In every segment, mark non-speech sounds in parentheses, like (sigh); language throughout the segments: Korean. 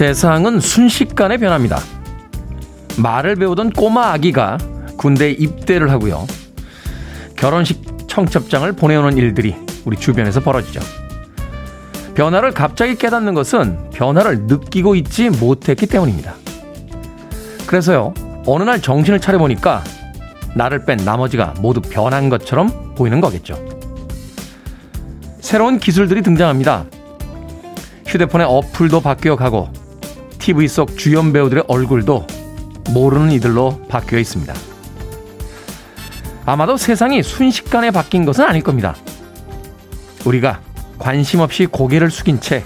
세상은 순식간에 변합니다. 말을 배우던 꼬마 아기가 군대에 입대를 하고요. 결혼식 청첩장을 보내오는 일들이 우리 주변에서 벌어지죠. 변화를 갑자기 깨닫는 것은 변화를 느끼고 있지 못했기 때문입니다. 그래서요, 어느 날 정신을 차려보니까 나를 뺀 나머지가 모두 변한 것처럼 보이는 거겠죠. 새로운 기술들이 등장합니다. 휴대폰의 어플도 바뀌어 가고 TV 속 주연 배우들의 얼굴도 모르는 이들로 바뀌어 있습니다. 아마도 세상이 순식간에 바뀐 것은 아닐 겁니다. 우리가 관심 없이 고개를 숙인 채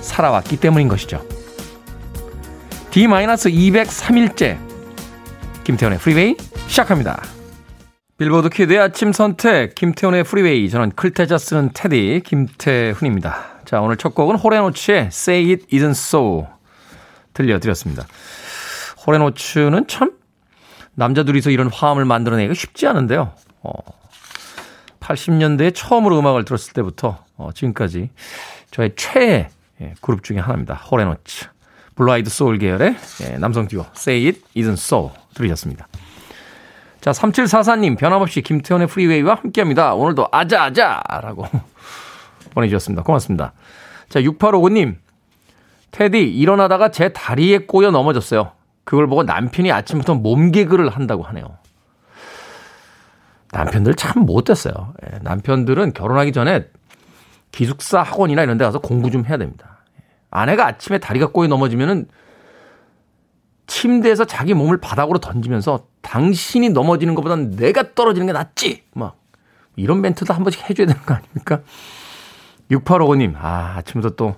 살아왔기 때문인 것이죠. D-203일째 김태훈의 프리웨이 시작합니다. 빌보드 kid의 아침 선택 김태훈의 프리웨이 저는 클 태 자 쓰는 태디 김태훈입니다. 자 오늘 첫 곡은 Hall & Oates의 Say It Isn't So 들려드렸습니다. Hall & Oates는 참 남자 둘이서 이런 화음을 만들어내기가 쉽지 않은데요. 어, 80년대에 처음으로 음악을 들었을 때부터 어, 지금까지 저의 최애 예, 그룹 중에 하나입니다. Hall & Oates. blue-eyed soul 계열의 예, 남성 듀오 Say It Isn't So 들으셨습니다. 자, 3744님 변함없이 김태현의 프리웨이와 함께합니다. 오늘도 아자아자라고 (laughs) 보내주셨습니다. 고맙습니다. 자, 6859님 테디 일어나다가 제 다리에 꼬여 넘어졌어요. 그걸 보고 남편이 아침부터 몸개그를 한다고 하네요. 남편들 참 못됐어요. 예, 남편들은 결혼하기 전에 기숙사 학원이나 이런 데 가서 공부 좀 해야 됩니다. 아내가 아침에 다리가 꼬여 넘어지면은 침대에서 자기 몸을 바닥으로 던지면서 당신이 넘어지는 것보단 내가 떨어지는 게 낫지! 막 이런 멘트도 한 번씩 해줘야 되는 거 아닙니까? 6855님, 아, 아침부터 또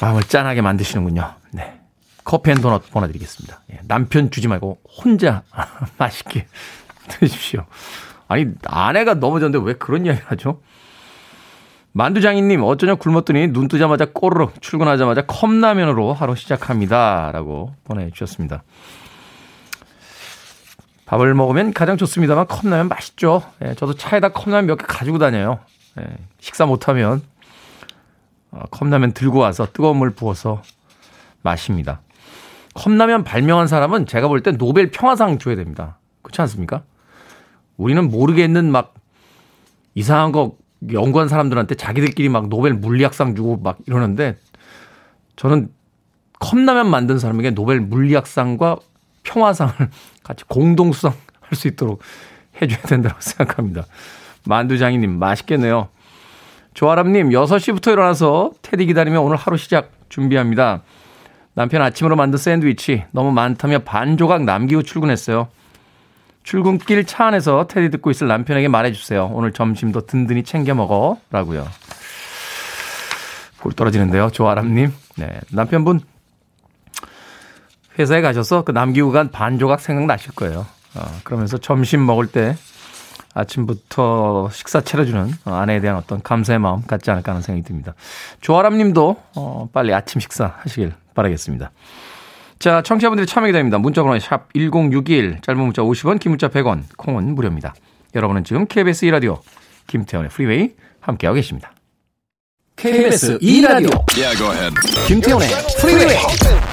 마음을 짠하게 만드시는군요. 네. 커피 and 도넛 보내드리겠습니다. 예, 남편 주지 말고 혼자 (laughs) 맛있게 드십시오. 아니, 아내가 넘어졌는데 왜 그런 이야기를 하죠? 만두장이님, 어쩌냐 굶었더니 눈 뜨자마자 꼬르륵 출근하자마자 컵라면으로 하루 시작합니다. 라고 보내주셨습니다. 밥을 먹으면 가장 좋습니다만 컵라면 맛있죠. 예, 저도 차에다 컵라면 몇 개 가지고 다녀요. 예, 식사 못하면 어, 컵라면 들고 와서 뜨거운 물 부어서 마십니다. 컵라면 발명한 사람은 제가 볼 때 노벨 평화상 줘야 됩니다. 그렇지 않습니까? 우리는 모르겠는 막 이상한 거 연구한 사람들한테 자기들끼리 막 노벨 물리학상 주고 막 이러는데 저는 컵라면 만든 사람에게 노벨 물리학상과 평화상을 (laughs) 같이 공동 수상할 수 있도록 해줘야 된다고 (laughs) 생각합니다. 만두장이님 맛있겠네요. 조아람님 6시부터 일어나서 테디 기다리며 오늘 하루 시작 준비합니다. 남편 아침으로 만든 샌드위치 너무 많다며 반 조각 남기고 출근했어요. 출근길 차 안에서 테디 듣고 있을 남편에게 말해주세요. 오늘 점심도 든든히 챙겨 먹어. 라고요. 꿀 떨어지는데요. 조아람님. 네. 남편분 회사에 가셔서 그 남기고 간 반 조각 생각나실 거예요. 어, 그러면서 점심 먹을 때 아침부터 식사 차려주는 아내에 대한 어떤 감사의 마음 갖지 않을까 하는 생각이 듭니다. 조아람 님도 어, 빨리 아침 식사 하시길 바라겠습니다. 자, 청취자분들이 참여하게 됩니다. 문자번호 샵 1061, 짧은 문자 50원, 긴 문자 100원, 콩은 무료입니다. 여러분은 지금 KBS 2라디오 김태훈의 Freeway 함께하고 계십니다. KBS 2라디오 yeah, 김태훈의 Freeway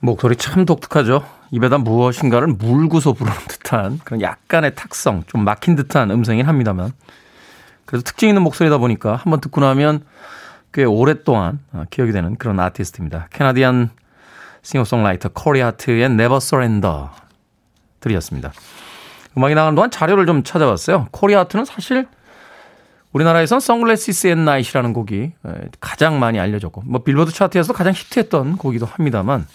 목소리 참 독특하죠. 입에다 무엇인가를 물고서 부르는 듯한 그런 약간의 탁성, 좀 막힌 듯한 음성이긴 합니다만. 그래도 특징 있는 목소리다 보니까 한번 듣고 나면 꽤 오랫동안 어, 기억이 되는 그런 아티스트입니다. 캐나디안 싱어송라이터 코리 하트의 Never Surrender 들이었습니다. 음악이 나가는 동안 자료를 좀 찾아봤어요. 코리 하트는 사실 우리나라에선 Sunglasses at Night이라는 곡이 가장 많이 알려졌고 뭐 빌보드 차트에서 가장 히트했던 곡이기도 합니다만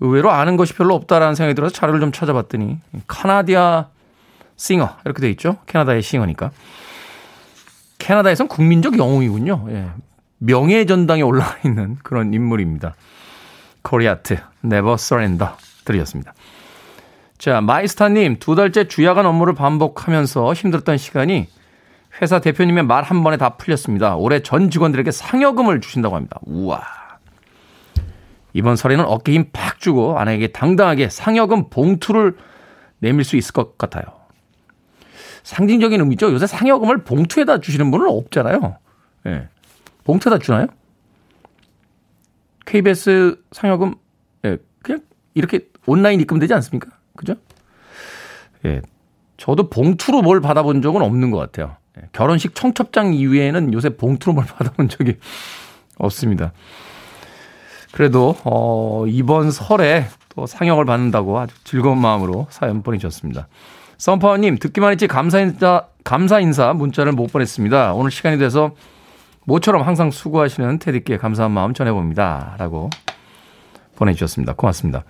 의외로 아는 것이 별로 없다라는 생각이 들어서 자료를 좀 찾아봤더니 Canadian singer 이렇게 돼 있죠. 캐나다의 singer니까. 캐나다에선 국민적 영웅이군요. 예. 명예 전당에 올라가 있는 그런 인물입니다. 코리 하트 Never Surrender 들으셨습니다. 자, 마이스타님 두 달째 주야간 업무를 반복하면서 힘들었던 시간이 회사 대표님의 말 한 번에 다 풀렸습니다. 올해 전 직원들에게 상여금을 주신다고 합니다. 우와. 이번 설에는 어깨 힘 팍 주고 아내에게 당당하게 상여금 봉투를 내밀 수 있을 것 같아요. 상징적인 의미죠. 요새 상여금을 봉투에다 주시는 분은 없잖아요. 예. 네. 봉투에다 주나요? KBS 상여금, 예, 그냥 이렇게 온라인 입금되지 않습니까? 그죠? 예. 저도 봉투로 뭘 받아본 적은 없는 것 같아요. 예. 결혼식 청첩장 이후에는 요새 봉투로 뭘 (laughs) 받아본 적이 없습니다. 그래도, 어, 이번 설에 또 상영을 받는다고 아주 즐거운 마음으로 사연 보내주셨습니다. 썬파워님, 듣기만 했지 감사 인사, 감사 인사 문자를 못 보냈습니다. 오늘 시간이 돼서 모처럼 항상 수고하시는 테디께 감사한 마음 전해봅니다. 라고 보내주셨습니다. 고맙습니다.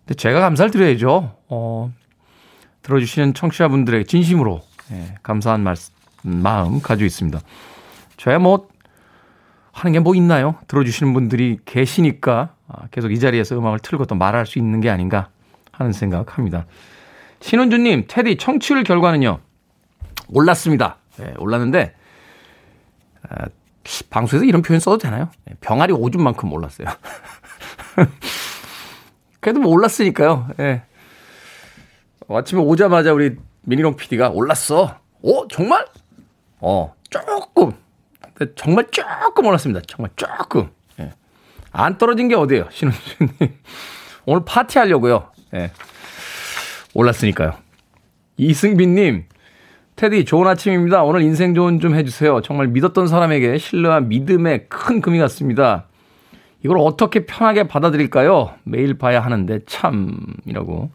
근데 제가 감사를 드려야죠. 어, 들어주시는 청취자분들에게 진심으로 예, 감사한 말씀, 마음 가지고 있습니다. 저야 뭐 하는 게 뭐 있나요? 들어주시는 분들이 계시니까 아, 계속 이 자리에서 음악을 틀고 또 말할 수 있는 게 아닌가 하는 생각합니다. 신은주님, 테디 청취율 결과는요 올랐습니다. 네, 올랐는데 아, 방송에서 이런 표현 써도 되나요? 네, 병아리 오줌만큼 올랐어요. (laughs) 그래도 뭐 올랐으니까요. 예. 아침에 오자마자 우리 미니롱 PD가 올랐어. 오, 정말? 어, 조금. 정말 조금 올랐습니다. 정말 조금. 예. 안 떨어진 게 어디예요, 신은주님. (laughs) 오늘 파티하려고요. 예. 올랐으니까요. 이승빈님, 테디, 좋은 아침입니다. 오늘 인생 좋은 좀 해주세요. 정말 믿었던 사람에게 신뢰와 믿음의 큰 금이 갔습니다. 이걸 어떻게 편하게 받아들일까요? 매일 봐야 하는데 참이라고.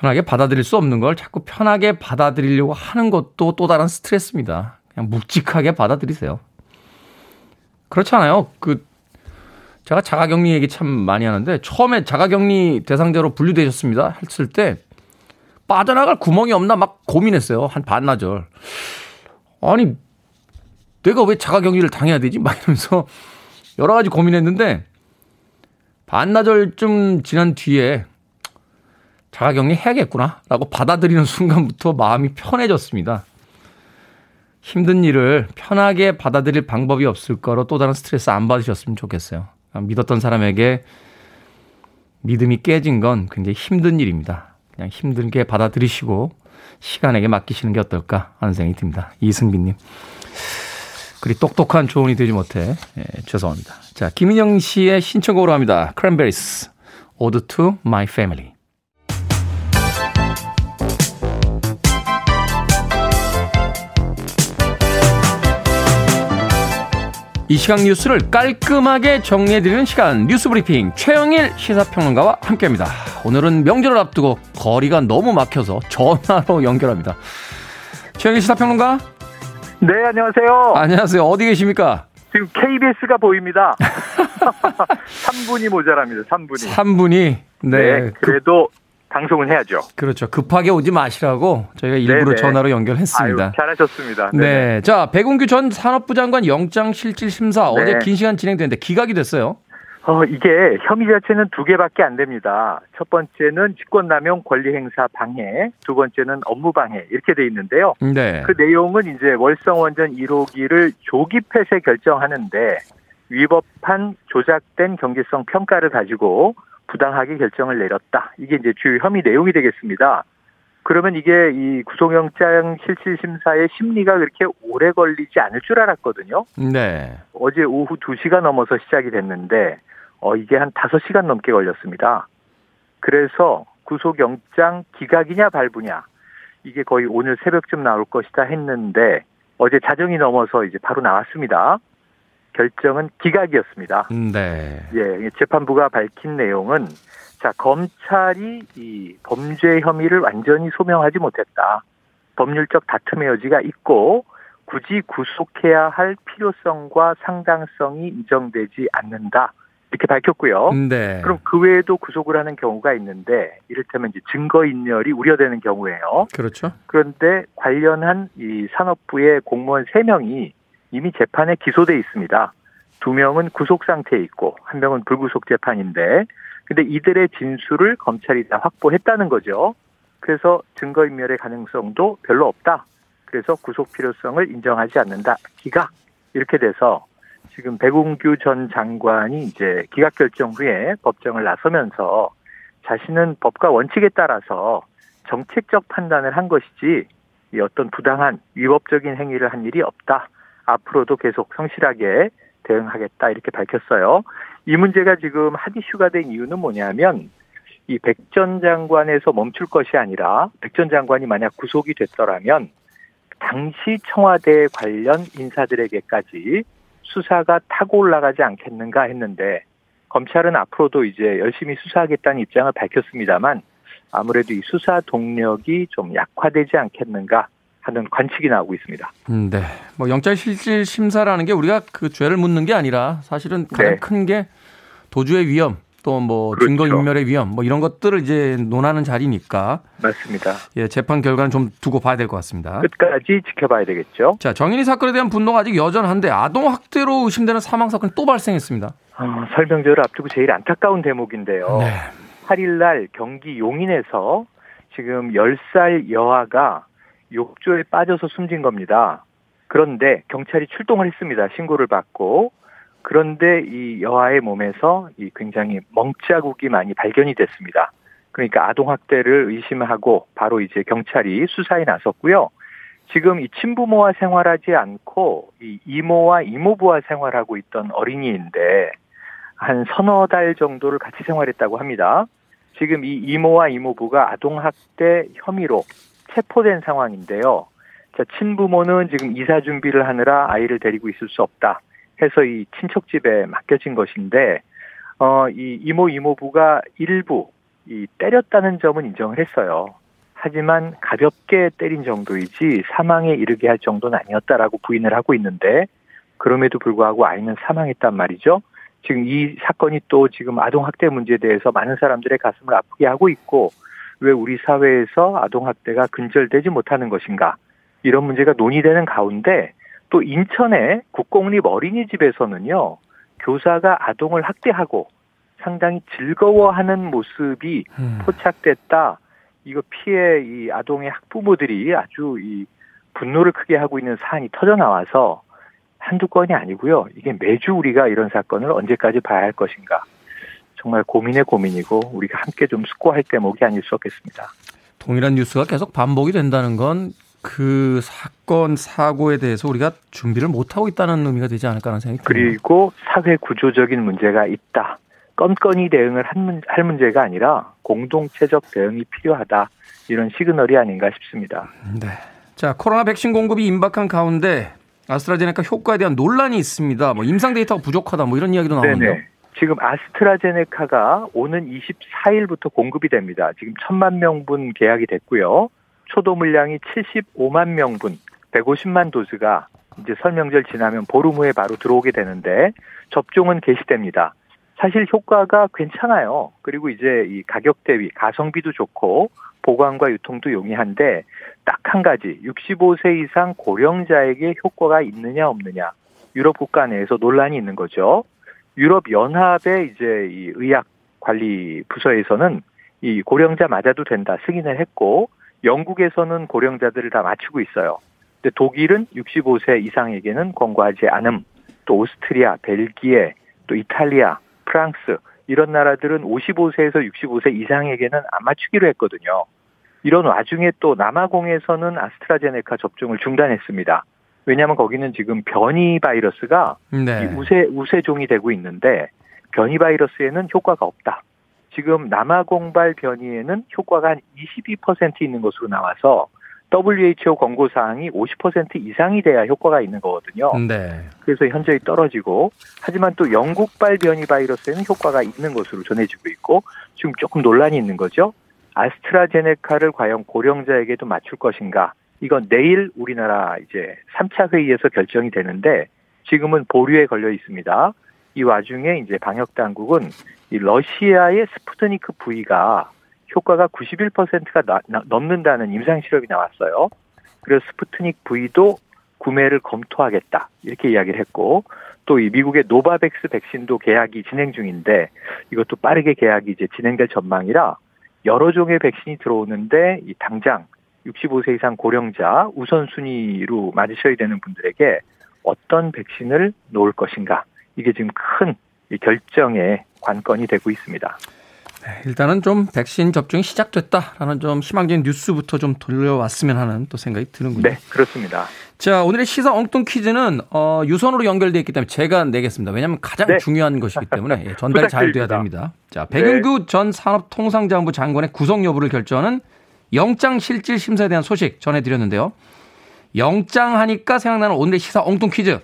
편하게 받아들일 수 없는 걸 자꾸 편하게 받아들이려고 하는 것도 또 다른 스트레스입니다. 그냥 묵직하게 받아들이세요. 그렇잖아요. 그 제가 자가격리 얘기 참 많이 하는데 처음에 자가격리 대상자로 분류되셨습니다. 했을 때 빠져나갈 구멍이 없나 막 고민했어요. 한 반나절. 아니 내가 왜 자가격리를 당해야 되지? 막 이러면서 여러 가지 고민했는데 반나절쯤 지난 뒤에 자가격리 해야겠구나 라고 받아들이는 순간부터 마음이 편해졌습니다. 힘든 일을 편하게 받아들일 방법이 없을 거로 또 다른 스트레스 안 받으셨으면 좋겠어요. 믿었던 사람에게 믿음이 깨진 건 굉장히 힘든 일입니다. 그냥 힘들게 받아들이시고 시간에게 맡기시는 게 어떨까 하는 생각이 듭니다. 이승빈님. 그리 똑똑한 조언이 되지 못해 예, 죄송합니다. 자, 김인영 씨의 신청곡으로 합니다. Cranberries, Ode to My Family. 이 시각 뉴스를 깔끔하게 정리해드리는 시간 뉴스 브리핑 최영일 시사평론가와 함께합니다. 오늘은 명절을 앞두고 거리가 너무 막혀서 전화로 연결합니다. 최영일 시사평론가. 네, 안녕하세요. 안녕하세요. 어디 계십니까? 지금 KBS가 보입니다. (laughs) 3분이 모자랍니다. 3분이. 3분이. 네. 네 그래도 방송은 해야죠. 그렇죠. 급하게 오지 마시라고 저희가 일부러 네네. 전화로 연결했습니다. 아유, 잘하셨습니다. 네네. 네. 자, 백운규 전 산업부 장관 영장 실질 심사 네. 어제 긴 시간 진행됐는데 기각이 됐어요. 어, 이게 혐의 자체는 두 개밖에 안 됩니다. 첫 번째는 직권남용 권리행사 방해, 두 번째는 업무 방해 이렇게 돼 있는데요. 네. 그 내용은 이제 월성원전 1호기를 조기 폐쇄 결정하는데 위법한 조작된 경제성 평가를 가지고 부당하게 결정을 내렸다. 이게 이제 주요 혐의 내용이 되겠습니다. 그러면 이게 이 구속영장 실질심사의 심리가 그렇게 오래 걸리지 않을 줄 알았거든요. 네. 어제 오후 2시가 넘어서 시작이 됐는데, 어, 이게 한 5시간 넘게 걸렸습니다. 그래서 구속영장 기각이냐 발부냐, 이게 거의 오늘 새벽쯤 나올 것이다 했는데, 어제 자정이 넘어서 이제 바로 나왔습니다. 결정은 기각이었습니다. 네. 예, 재판부가 밝힌 내용은 자 검찰이 이 범죄 혐의를 완전히 소명하지 못했다. 법률적 다툼의 여지가 있고 굳이 구속해야 할 필요성과 상당성이 인정되지 않는다. 이렇게 밝혔고요. 네. 그럼 그 외에도 구속을 하는 경우가 있는데 이를테면 이제 증거 인멸이 우려되는 경우에요. 그렇죠. 그런데 관련한 이 산업부의 공무원 3명이 이미 재판에 기소돼 있습니다. 두 명은 구속 상태에 있고 한 명은 불구속 재판인데 근데 이들의 진술을 검찰이 다 확보했다는 거죠. 그래서 증거인멸의 가능성도 별로 없다. 그래서 구속 필요성을 인정하지 않는다. 기각 이렇게 돼서 지금 백운규 전 장관이 이제 기각 결정 후에 법정을 나서면서 자신은 법과 원칙에 따라서 정책적 판단을 한 것이지 이 어떤 부당한 위법적인 행위를 한 일이 없다. 앞으로도 계속 성실하게 대응하겠다 이렇게 밝혔어요. 이 문제가 지금 핫 이슈가 된 이유는 뭐냐면 이 백 전 장관에서 멈출 것이 아니라 백 전 장관이 만약 구속이 됐더라면 당시 청와대 관련 인사들에게까지 수사가 타고 올라가지 않겠는가 했는데 검찰은 앞으로도 이제 열심히 수사하겠다는 입장을 밝혔습니다만 아무래도 이 수사 동력이 좀 약화되지 않겠는가 하는 관측이 나오고 있습니다. 음, 네. 뭐 영장 실질 심사라는 게 우리가 그 죄를 묻는 게 아니라 사실은 가장 네. 큰게 도주의 위험 또뭐 그렇죠. 증거 인멸의 위험 뭐 이런 것들을 이제 논하는 자리니까 맞습니다. 예, 재판 결과는 좀 두고 봐야 될 것 같습니다. 끝까지 지켜봐야 되겠죠. 자, 정인이 사건에 대한 분노가 아직 여전한데 아동 학대로 의심되는 사망 사건이 또 발생했습니다. 어, 설명절을 앞두고 제일 안타까운 대목인데요. 네. 8일 날 경기 용인에서 지금 10살 여아가 욕조에 빠져서 숨진 겁니다. 그런데 경찰이 출동을 했습니다. 신고를 받고 그런데 이 여아의 몸에서 이 굉장히 멍자국이 많이 발견이 됐습니다. 그러니까 아동 학대를 의심하고 바로 이제 경찰이 수사에 나섰고요. 지금 이 친부모와 생활하지 않고 이 이모와 이모부와 생활하고 있던 어린이인데 한 서너 달 정도를 같이 생활했다고 합니다. 지금 이 이모와 이모부가 아동학대 혐의로 체포된 상황인데요. 자, 친부모는 지금 이사 준비를 하느라 아이를 데리고 있을 수 없다. 해서 이 친척집에 맡겨진 것인데, 어, 이 이모 이모부가 일부 이 때렸다는 점은 인정을 했어요. 하지만 가볍게 때린 정도이지 사망에 이르게 할 정도는 아니었다라고 부인을 하고 있는데, 그럼에도 불구하고 아이는 사망했단 말이죠. 지금 이 사건이 또 지금 아동 학대 문제에 대해서 많은 사람들의 가슴을 아프게 하고 있고, 왜 우리 사회에서 아동학대가 근절되지 못하는 것인가, 이런 문제가 논의되는 가운데, 또 인천의 국공립 어린이집에서는요, 교사가 아동을 학대하고 상당히 즐거워하는 모습이 음. 포착됐다. 이거 피해 이 아동의 학부모들이 아주 이 분노를 크게 하고 있는 사안이 터져 나와서 한두 건이 아니고요. 이게 매주 우리가 이런 사건을 언제까지 봐야 할 것인가. 정말 고민의 고민이고 우리가 함께 좀 숙고할 대목이 아닐 수 없겠습니다. 동일한 뉴스가 계속 반복이 된다는 건 그 사건 사고에 대해서 우리가 준비를 못 하고 있다는 의미가 되지 않을까 하는 생각이 듭니다. 그리고 사회 구조적인 문제가 있다. 건건히 대응을 할 문제가 아니라 공동체적 대응이 필요하다. 이런 시그널이 아닌가 싶습니다. 네. 자, 코로나 백신 공급이 임박한 가운데 아스트라제네카 효과에 대한 논란이 있습니다. 뭐 임상 데이터가 부족하다 뭐 이런 이야기도 나오는데요. 네네. 지금 아스트라제네카가 오는 24일부터 공급이 됩니다. 지금 천만 명분 계약이 됐고요. 초도 물량이 75만 명분, 150만 도즈가 이제 설명절 지나면 보름 후에 바로 들어오게 되는데 접종은 개시됩니다. 사실 효과가 괜찮아요. 그리고 이제 이 가격 대비 가성비도 좋고 보관과 유통도 용이한데 딱 한 가지 65세 이상 고령자에게 효과가 있느냐 없느냐 유럽 국가 내에서 논란이 있는 거죠. 유럽 연합의 이제 이 의학 관리 부서에서는 이 고령자 맞아도 된다 승인을 했고 영국에서는 고령자들을 다 맞추고 있어요. 근데 독일은 65세 이상에게는 권고하지 않음. 또 오스트리아, 벨기에, 또 이탈리아, 프랑스 이런 나라들은 55세에서 65세 이상에게는 안 맞추기로 했거든요. 이런 와중에 또 남아공에서는 아스트라제네카 접종을 중단했습니다. 왜냐하면 거기는 지금 변이 바이러스가 네. 우세 우세종이 되고 있는데 변이 바이러스에는 효과가 없다. 지금 남아공발 변이에는 효과가 한 22% 있는 것으로 나와서 WHO 권고 사항이 50% 이상이 돼야 효과가 있는 거거든요. 네. 그래서 현저히 떨어지고 하지만 또 영국발 변이 바이러스에는 효과가 있는 것으로 전해지고 있고 지금 조금 논란이 있는 거죠. 아스트라제네카를 과연 고령자에게도 맞출 것인가? 이건 내일 우리나라 이제 3차 회의에서 결정이 되는데 지금은 보류에 걸려 있습니다. 이 와중에 이제 방역 당국은 이 러시아의 스푸트니크 V가 효과가 91%가 나, 나, 넘는다는 임상 실험이 나왔어요. 그래서 스푸트닉 V도 구매를 검토하겠다 이렇게 이야기를 했고 또 이 미국의 노바백스 백신도 계약이 진행 중인데 이것도 빠르게 계약이 이제 진행될 전망이라 여러 종의 백신이 들어오는데 이 당장 65세 이상 고령자 우선순위로 맞으셔야 되는 분들에게 어떤 백신을 놓을 것인가 이게 지금 큰 결정의 관건이 되고 있습니다. 네, 일단은 좀 백신 접종이 시작됐다라는 좀 희망적인 뉴스부터 좀 돌려왔으면 하는 또 생각이 드는군요. 네, 그렇습니다. 자, 오늘의 시사 엉뚱 퀴즈는 어, 유선으로 연결되어 있기 때문에 제가 내겠습니다. 왜냐하면 가장 네. 중요한 것이기 때문에 예, 전달이 잘 돼야 됩니다. 자, 백윤구 네. 전 산업통상자원부 장관의 구속 여부를 결정하는 영장 실질 심사에 대한 소식 전해드렸는데요. 영장 하니까 생각나는 오늘의 시사 엉뚱 퀴즈.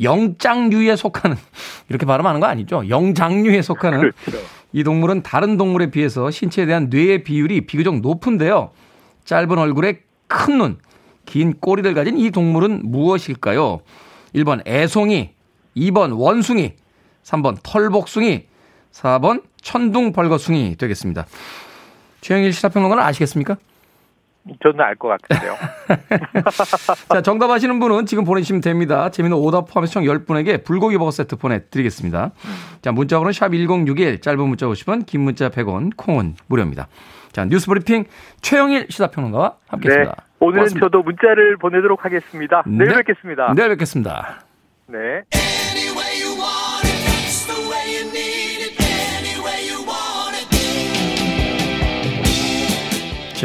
영장류에 속하는 (laughs) 이렇게 발음하는 거 아니죠? 영장류에 속하는 그렇죠. 이 동물은 다른 동물에 비해서 신체에 대한 뇌의 비율이 비교적 높은데요. 짧은 얼굴에 큰 눈, 긴 꼬리를 가진 이 동물은 무엇일까요? 1번 애송이, 2번 원숭이, 3번 털복숭이, 4번 천둥벌거숭이 되겠습니다. 최영일 시사평론가는 아시겠습니까? 저는 알 것 같은데요. (laughs) 자, 정답 아시는 분은 지금 보내주시면 됩니다. 재미는 오답 포함해서 총 10분에게 불고기 버거 세트 보내드리겠습니다. 자, 문자번호 샵1061, 짧은 문자 50원, 긴 문자 100원, 콩은 무료입니다. 자, 뉴스 브리핑 최영일 시사평론가와 함께했습니다. 네, 오늘은 고맙습니다. 저도 문자를 보내도록 하겠습니다. 내일 네. 뵙겠습니다. 내일 뵙겠습니다. 네.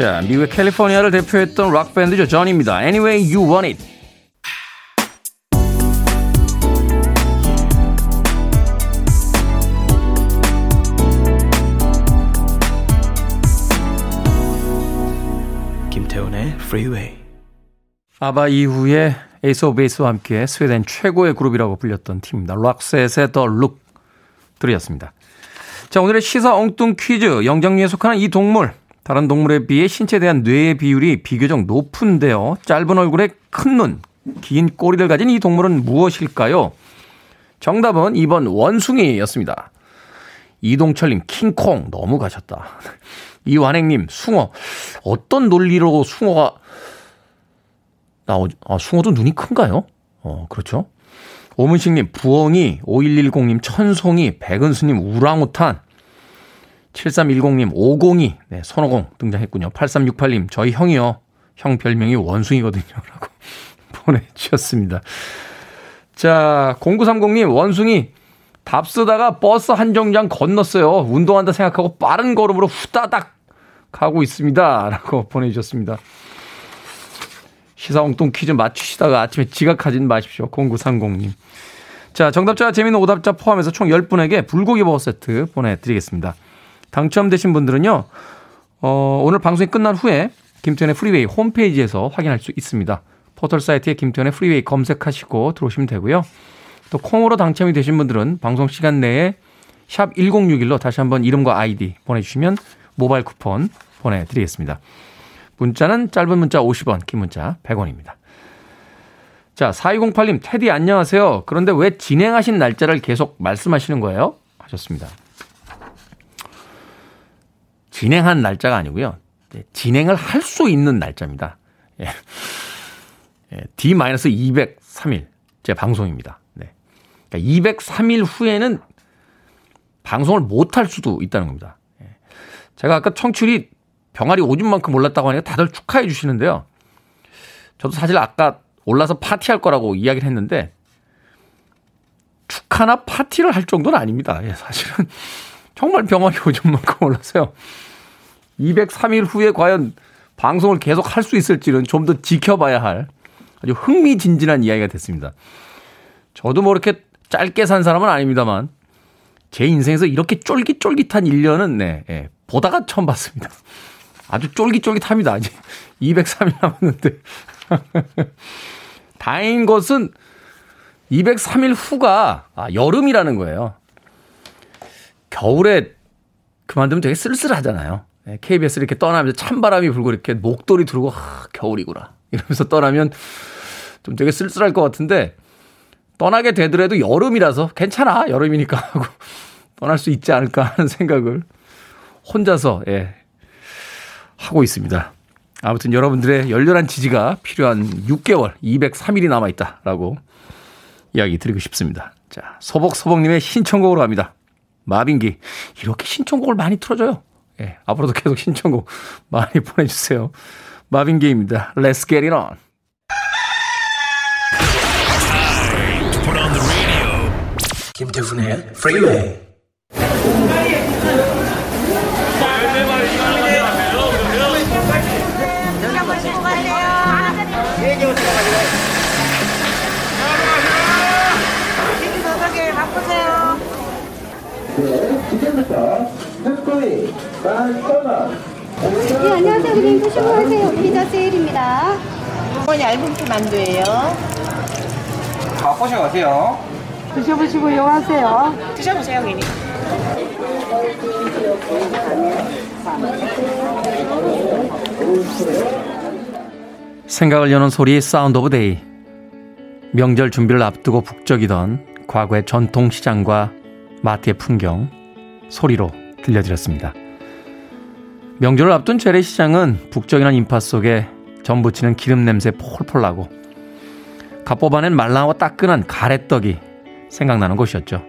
자, 미국의 캘리포니아를 대표했던 락 밴드죠. 전입니다. Anyway You Want It. 김태훈의 Freeway. 아바 이후에 에이스 오브 베이스와 함께 스웨덴 최고의 그룹이라고 불렸던 팀입니다. 락셋의 The Look 들으셨습니다. 자, 오늘의 시사 엉뚱 퀴즈. 영장류에 속하는 이 동물. 다른 동물에 비해 신체에 대한 뇌의 비율이 비교적 높은데요. 짧은 얼굴에 큰 눈, 긴 꼬리를 가진 이 동물은 무엇일까요? 정답은 2번 원숭이였습니다. 이동철님, 킹콩. 너무 가셨다. (laughs) 이완행님, 숭어. 어떤 논리로 숭어가 나오, 아, 숭어도 눈이 큰가요? 어, 그렇죠. 오문식님, 부엉이, 5110님, 천송이, 백은수님, 우랑우탄. 7310님, 502, 네, 손오공 등장했군요. 8368님, 저희 형이요. 형 별명이 원숭이거든요. (laughs) 라고 (laughs) 보내주셨습니다. 자, 0930님, 원숭이 답 쓰다가 버스 한 정거장 건넜어요. 운동한다 생각하고 빠른 걸음으로 후다닥 가고 있습니다. (laughs) 라고 보내주셨습니다. 시사 엉뚱 퀴즈 맞추시다가 아침에 지각하진 마십시오. 0930님. 자, 정답자 재미있는 오답자 포함해서 총 10분에게 불고기 버거 세트 보내드리겠습니다. 당첨되신 분들은요, 어, 오늘 방송이 끝난 후에 김태훈의 Freeway 홈페이지에서 확인할 수 있습니다. 포털 사이트에 김태훈의 Freeway 검색하시고 들어오시면 되고요. 또 콩으로 당첨이 되신 분들은 방송 시간 내에 샵 1061로 다시 한번 이름과 아이디 보내주시면 모바일 쿠폰 보내드리겠습니다. 문자는 짧은 문자 50원, 긴 문자 100원입니다. 자, 4208님, 테디 안녕하세요. 그런데 왜 진행하신 날짜를 계속 말씀하시는 거예요? 하셨습니다. 진행한 날짜가 아니고요. 진행을 할 수 있는 날짜입니다. 예. 예, D-203일 제 방송입니다. 네. 그러니까 203일 후에는 방송을 못 할 수도 있다는 겁니다. 예. 제가 아까 청출이 병아리 오줌 만큼 올랐다고 하니까 다들 축하해 주시는데요. 저도 사실 아까 올라서 파티할 거라고 이야기를 했는데 축하나 파티를 할 정도는 아닙니다. 예, 사실은 정말 병아리 (laughs) 오줌 만큼 올라서요. 203일 후에 과연 방송을 계속 할 수 있을지는 좀 더 지켜봐야 할 아주 흥미진진한 이야기가 됐습니다. 저도 뭐 이렇게 짧게 산 사람은 아닙니다만 제 인생에서 이렇게 쫄깃쫄깃한 1년은 네, 예, 보다가 처음 봤습니다. 아주 쫄깃쫄깃합니다. 아직 203일 남았는데. (laughs) 다행인 것은 203일 후가 아, 여름이라는 거예요. 겨울에 그만두면 되게 쓸쓸하잖아요. KBS 네, 이렇게 떠나면서 찬바람이 불고 이렇게 목도리 두르고 하, 겨울이구나 이러면서 떠나면 좀 되게 쓸쓸할 것 같은데 떠나게 되더라도 여름이라서 괜찮아. 여름이니까 (laughs) 하고 떠날 수 있지 않을까 하는 생각을 혼자서, 예, 하고 있습니다. 아무튼 여러분들의 열렬한 지지가 필요한 6개월, 203일이 남아 있다라고 이야기 드리고 싶습니다. 자, 소복소복님의 신청곡으로 갑니다. 마빈기. 이렇게 신청곡을 많이 틀어줘요. 예, 앞으로도 계속 신청곡 많이 (laughs) 보내주세요. 마빈기입니다. Let's get it on. 김태훈의 프리웨이 지금부터 특구이 만꺼만 네, 안녕하세요. 그냥 드시고 가세요. 피자 세일입니다. 이건 얇은 피 만두예요. 맛보시고 가세요. 드셔보시고 이용하세요. 드셔보세요, 괜히. 생각을 여는 소리 Sound of Day. 명절 준비를 앞두고 북적이던 과거의 전통시장과 마트의 풍경 소리로 들려드렸습니다. 명절을 앞둔 재래시장은 북적이는 인파 속에 전부치는 기름 냄새 폴폴 나고 갓 뽑아낸 말랑하고 따끈한 가래떡이 생각나는 곳이었죠.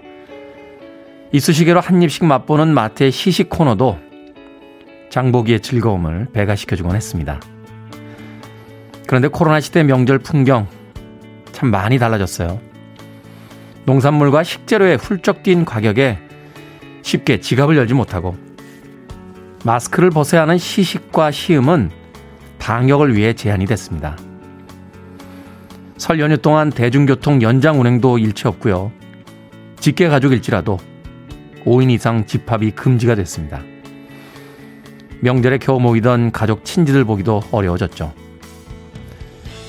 이쑤시개로 한 입씩 맛보는 마트의 시식 코너도 장보기의 즐거움을 배가시켜주곤 했습니다. 그런데 코로나 시대 명절 풍경 참 많이 달라졌어요. 농산물과 식재료의 훌쩍 뛴 가격에 쉽게 지갑을 열지 못하고 마스크를 벗어야 하는 시식과 시음은 방역을 위해 제한이 됐습니다. 설 연휴 동안 대중교통 연장 운행도 일체 없고요. 직계 가족일지라도 5인 이상 집합이 금지가 됐습니다. 명절에 겨우 모이던 가족 친지들 보기도 어려워졌죠.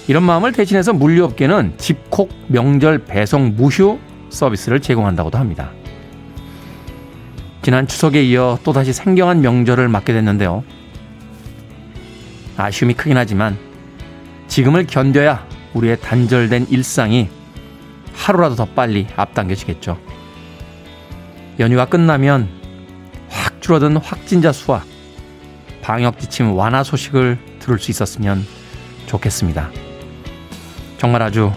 이런 마음을 대신해서 물류업계는 집콕 명절 배송 무휴 서비스를 제공한다고도 합니다. 지난 추석에 이어 또다시 생경한 명절을 맞게 됐는데요. 아쉬움이 크긴 하지만 지금을 견뎌야 우리의 단절된 일상이 하루라도 더 빨리 앞당겨지겠죠. 연휴가 끝나면 확 줄어든 확진자 수와 방역 지침 완화 소식을 들을 수 있었으면 좋겠습니다. 정말 아주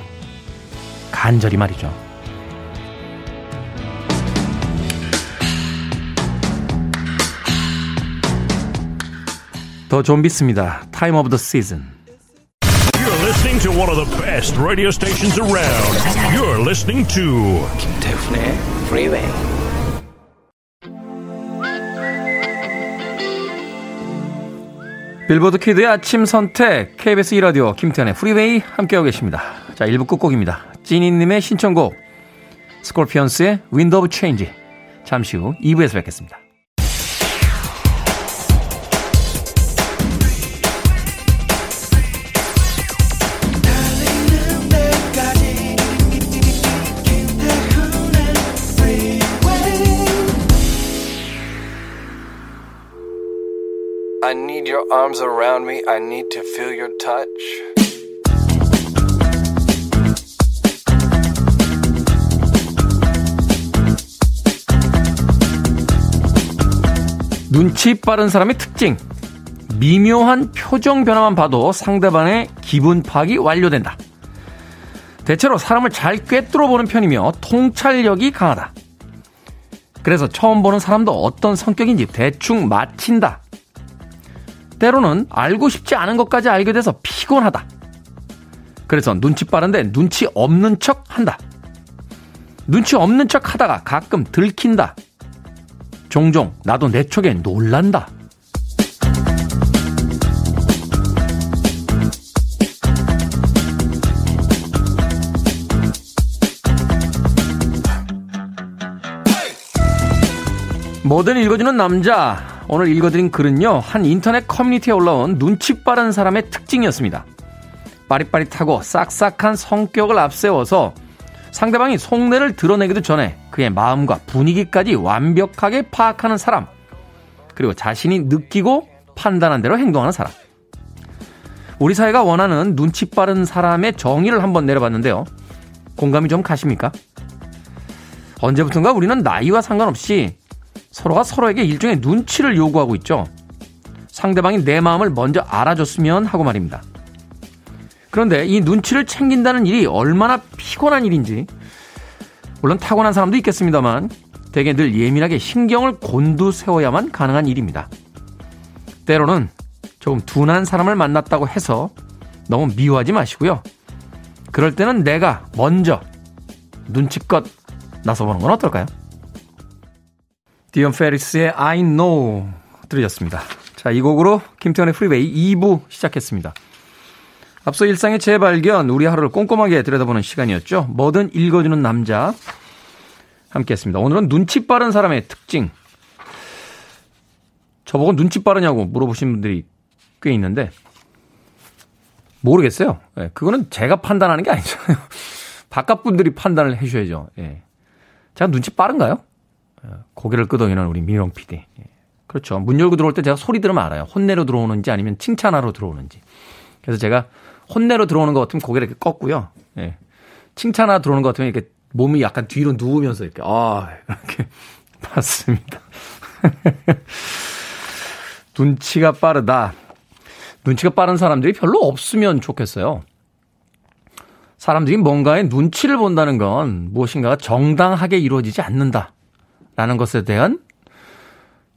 간절히 말이죠. 더 좀비스입니다. Time of the Season. You're listening to one of the best radio stations around. You're listening to 김태훈의 Freeway. 빌보드 kid의 아침 선택 KBS 2라디오 김태훈의 Freeway 함께하고 계십니다. 자 1부 끝곡입니다. 찐이님의 신청곡 스콜피언스의 Wind of Change 잠시 후 2부에서 뵙겠습니다. Your arms around me. I need to feel your touch. 눈치 빠른 사람의 특징. 미묘한 표정 변화만 봐도 상대방의 기분 파악이 완료된다. 대체로 사람을 잘 꿰뚫어 보는 편이며 통찰력이 강하다. 그래서 처음 보는 사람도 어떤 성격인지 대충 맞힌다. 때로는 알고 싶지 않은 것까지 알게 돼서 피곤하다. 그래서 눈치 빠른데 눈치 없는 척 한다. 눈치 없는 척 하다가 가끔 들킨다. 종종 나도 내 촉에 놀란다. 뭐든 읽어주는 남자 오늘 읽어드린 글은요, 한 인터넷 커뮤니티에 올라온 눈치 빠른 사람의 특징이었습니다. 빠릿빠릿하고 싹싹한 성격을 앞세워서 상대방이 속내를 드러내기도 전에 그의 마음과 분위기까지 완벽하게 파악하는 사람. 그리고 자신이 느끼고 판단한 대로 행동하는 사람. 우리 사회가 원하는 눈치 빠른 사람의 정의를 한번 내려봤는데요. 공감이 좀 가십니까? 언제부턴가 우리는 나이와 상관없이 서로가 서로에게 일종의 눈치를 요구하고 있죠. 상대방이 내 마음을 먼저 알아줬으면 하고 말입니다. 그런데 이 눈치를 챙긴다는 일이 얼마나 피곤한 일인지, 물론 타고난 사람도 있겠습니다만, 대개 늘 예민하게 신경을 곤두세워야만 가능한 일입니다. 때로는 조금 둔한 사람을 만났다고 해서 너무 미워하지 마시고요. 그럴 때는 내가 먼저 눈치껏 나서보는 건 어떨까요? 디온 패리스의 I Know 들으셨습니다. 자, 이 곡으로 김태훈의 Freeway 2부 시작했습니다. 앞서 일상의 재발견, 우리 하루를 꼼꼼하게 들여다보는 시간이었죠. 뭐든 읽어주는 남자 함께 했습니다. 오늘은 눈치 빠른 사람의 특징. 저보고 눈치 빠르냐고 물어보신 분들이 꽤 있는데 모르겠어요. 예, 그거는 제가 판단하는 게 아니잖아요. (laughs) 바깥 분들이 판단을 해주셔야죠. 예. 제가 눈치 빠른가요? 예, 고개를 끄덕이는 우리 민영 PD. 예. 그렇죠. 문 열고 들어올 때 제가 소리 들으면 알아요. 혼내로 들어오는지 아니면 칭찬하러 들어오는지. 그래서 제가 혼내로 들어오는 것 같으면 고개를 이렇게 꺾고요. 예. 칭찬하러 들어오는 것 같으면 이렇게 몸이 약간 뒤로 누우면서 이렇게, 아, 이렇게 (laughs) 봤습니다. (laughs) 눈치가 빠르다. 눈치가 빠른 사람들이 별로 없으면 좋겠어요. 사람들이 뭔가에 눈치를 본다는 건 무엇인가가 정당하게 이루어지지 않는다 라는 것에 대한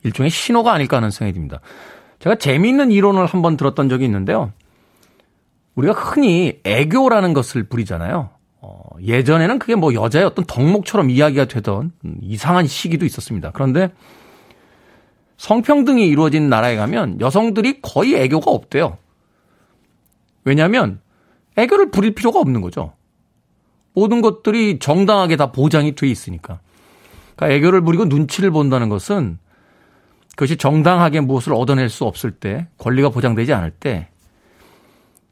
일종의 신호가 아닐까 하는 생각이 듭니다. 제가 재미있는 이론을 한번 들었던 적이 있는데요. 우리가 흔히 애교라는 것을 부리잖아요. 어, 예전에는 그게 뭐 여자의 어떤 덕목처럼 이야기가 되던 이상한 시기도 있었습니다. 그런데 성평등이 이루어진 나라에 가면 여성들이 거의 애교가 없대요. 왜냐하면 애교를 부릴 필요가 없는 거죠. 모든 것들이 정당하게 다 보장이 돼 있으니까. 그러니까 애교를 부리고 눈치를 본다는 것은 그것이 정당하게 무엇을 얻어낼 수 없을 때, 권리가 보장되지 않을 때,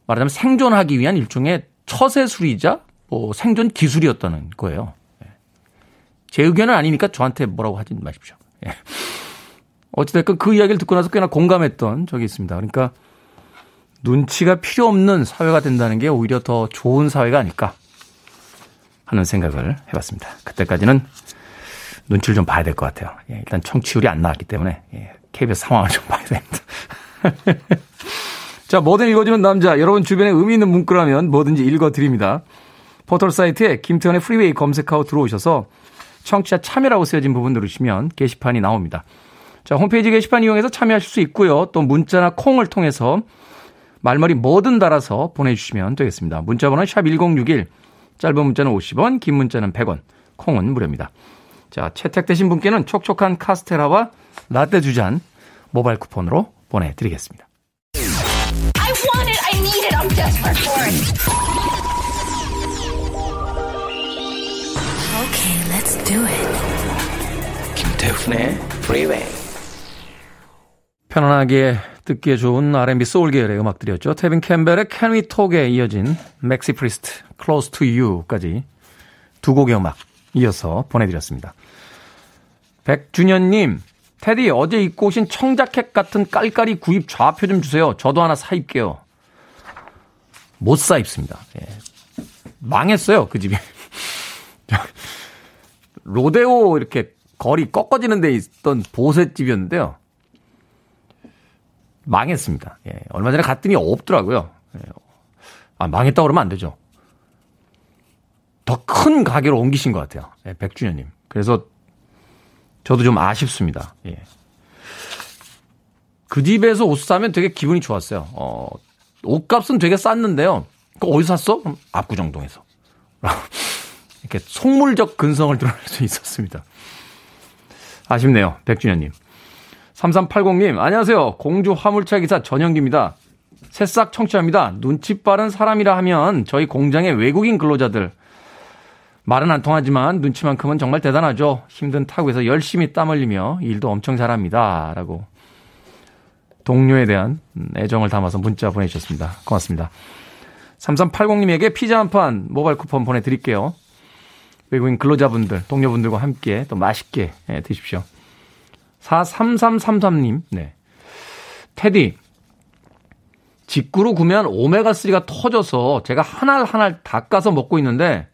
말하자면 생존하기 위한 일종의 처세술이자 뭐 생존 기술이었다는 거예요. 예. 제 의견은 아니니까 저한테 뭐라고 하진 마십시오. 예. 어찌됐건 그 이야기를 듣고 나서 꽤나 공감했던 적이 있습니다. 그러니까 눈치가 필요 없는 사회가 된다는 게 오히려 더 좋은 사회가 아닐까 하는 생각을 해봤습니다. 그때까지는 눈치를 좀 봐야 될 것 같아요. 예, 일단 청취율이 안 나왔기 때문에 예, KBS 상황을 좀 (laughs) 봐야 됩니다. 자, 뭐든 읽어주는 남자. 여러분 주변에 의미 있는 문구라면 뭐든지 읽어드립니다. 포털 사이트에 김태훈의 Freeway 검색하고 들어오셔서 청취자 참여라고 쓰여진 부분 누르시면 게시판이 나옵니다. 자, 홈페이지 게시판 이용해서 참여하실 수 있고요. 또 문자나 콩을 통해서 말머리 뭐든 달아서 보내주시면 되겠습니다. 문자번호 샵1061, 짧은 문자는 50원, 긴 문자는 100원, 콩은 무료입니다. 자, 채택되신 분께는 촉촉한 카스테라와 라떼 두잔 모바일 쿠폰으로 보내드리겠습니다. I want it, I need it, I'm desperate for it. Okay, let's do it. 김태훈의 Freeway. 편안하게 듣기에 좋은 R&B soul 계열의 음악들이었죠. 테빈 캠벨의 Can We Talk에 이어진 맥시 프리스트 Close to You까지 두 곡의 음악 이어서 보내드렸습니다. 백준현님, 테디 어제 입고 오신 청자켓 같은 깔깔이 구입 좌표 좀 주세요. 저도 하나 사 입게요. 못 사 입습니다. 예. 망했어요, 그 집이. (laughs) 로데오 이렇게 거리 꺾어지는 데 있던 보셋집이었는데요. 망했습니다. 예, 얼마 전에 갔더니 없더라고요. 예. 아, 망했다 고 그러면 안 되죠. 더 큰 가게로 옮기신 것 같아요. 예, 백준현님. 그래서 저도 좀 아쉽습니다. 예. 그 집에서 옷 사면 되게 기분이 좋았어요. 어, 옷값은 되게 쌌는데요. 그 어디서 샀어? 압구정동에서. (laughs) 이렇게 속물적 근성을 드러낼 수 있었습니다. 아쉽네요. 백준현님. 3380님, 안녕하세요. 공주 화물차 기사 전영기입니다. 새싹 청취합니다. 눈치 빠른 사람이라 하면 저희 공장의 외국인 근로자들. 말은 안 통하지만 눈치만큼은 정말 대단하죠. 힘든 타국에서 열심히 땀 흘리며 일도 엄청 잘합니다. 라고 동료에 대한 애정을 담아서 문자 보내주셨습니다. 고맙습니다. 3380님에게 피자 한 판 모바일 쿠폰 보내드릴게요. 외국인 근로자분들, 동료분들과 함께 또 맛있게 예, 드십시오. 43333님, 네. 테디, 직구로 구매한 오메가3가 터져서 제가 한 알 한 알 닦아서 먹고 있는데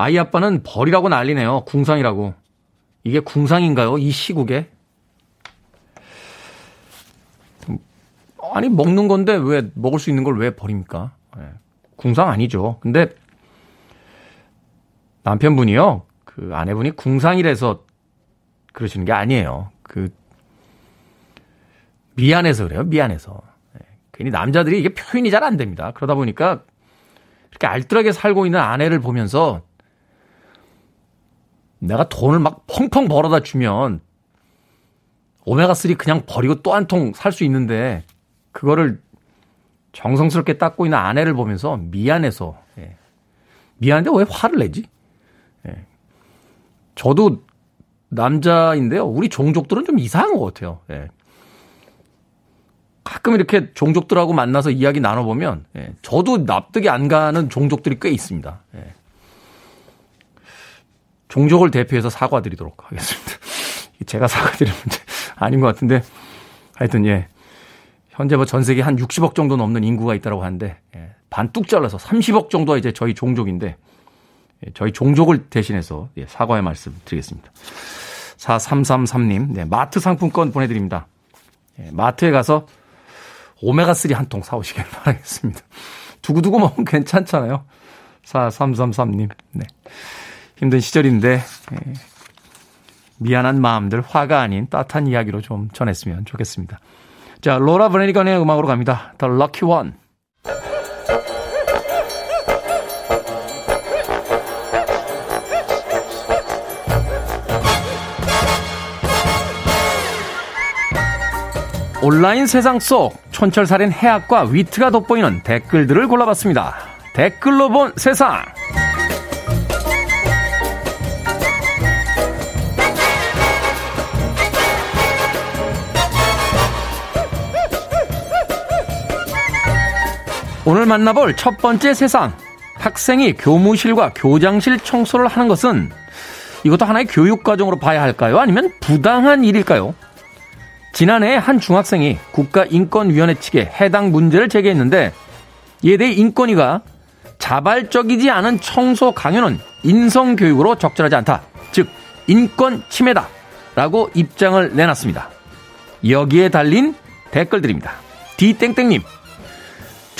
아이 아빠는 벌이라고 난리네요. 궁상이라고. 이게 궁상인가요? 이 시국에? 아니, 먹는 건데 왜 먹을 수 있는 걸 왜 버립니까? 네. 궁상 아니죠. 근데 남편분이요. 그 아내분이 궁상이라서 그러시는 게 아니에요. 그 미안해서 그래요. 미안해서. 네. 괜히 남자들이 이게 표현이 잘 안 됩니다. 그러다 보니까 이렇게 알뜰하게 살고 있는 아내를 보면서 내가 돈을 막 펑펑 벌어다 주면 오메가3 그냥 버리고 또 한 통 살 수 있는데 그거를 정성스럽게 닦고 있는 아내를 보면서 미안해서 예. 미안한데 왜 화를 내지? 예. 저도 남자인데요. 우리 종족들은 좀 이상한 것 같아요. 예. 가끔 이렇게 종족들하고 만나서 이야기 나눠보면 예. 저도 납득이 안 가는 종족들이 꽤 있습니다. 예. 종족을 대표해서 사과드리도록 하겠습니다. (laughs) 제가 사과드리는 문제 아닌 것 같은데 하여튼 예. 현재 뭐 전 세계 한 60억 정도 넘는 인구가 있다고 하는데 예. 반뚝 잘라서 30억 정도가 이제 저희 종족인데 예. 저희 종족을 대신해서 예. 사과의 말씀 드리겠습니다. 4333님, 네, 마트 상품권 보내드립니다. 예. 마트에 가서 오메가3 한 통 사오시길 (laughs) 바라겠습니다. 두고두고 먹으면 괜찮잖아요. 4333님, 네. 힘든 시절인데, 예. 미안한 마음들, 화가 아닌 따뜻한 이야기로 좀 전했으면 좋겠습니다. 자, 로라 브레니건의 음악으로 갑니다. The Lucky One. 온라인 세상 속 촌철살인 해학과 위트가 돋보이는 댓글들을 골라봤습니다. 댓글로 본 세상. 오늘 만나볼 첫 번째 세상. 학생이 교무실과 교장실 청소를 하는 것은 이것도 하나의 교육과정으로 봐야 할까요? 아니면 부당한 일일까요? 지난해 한 중학생이 국가인권위원회 측에 해당 문제를 제기했는데 이에 대해 인권위가 자발적이지 않은 청소 강요는 인성교육으로 적절하지 않다. 즉, 인권 침해다. 라고 입장을 내놨습니다. 여기에 달린 댓글들입니다. 디땡땡님,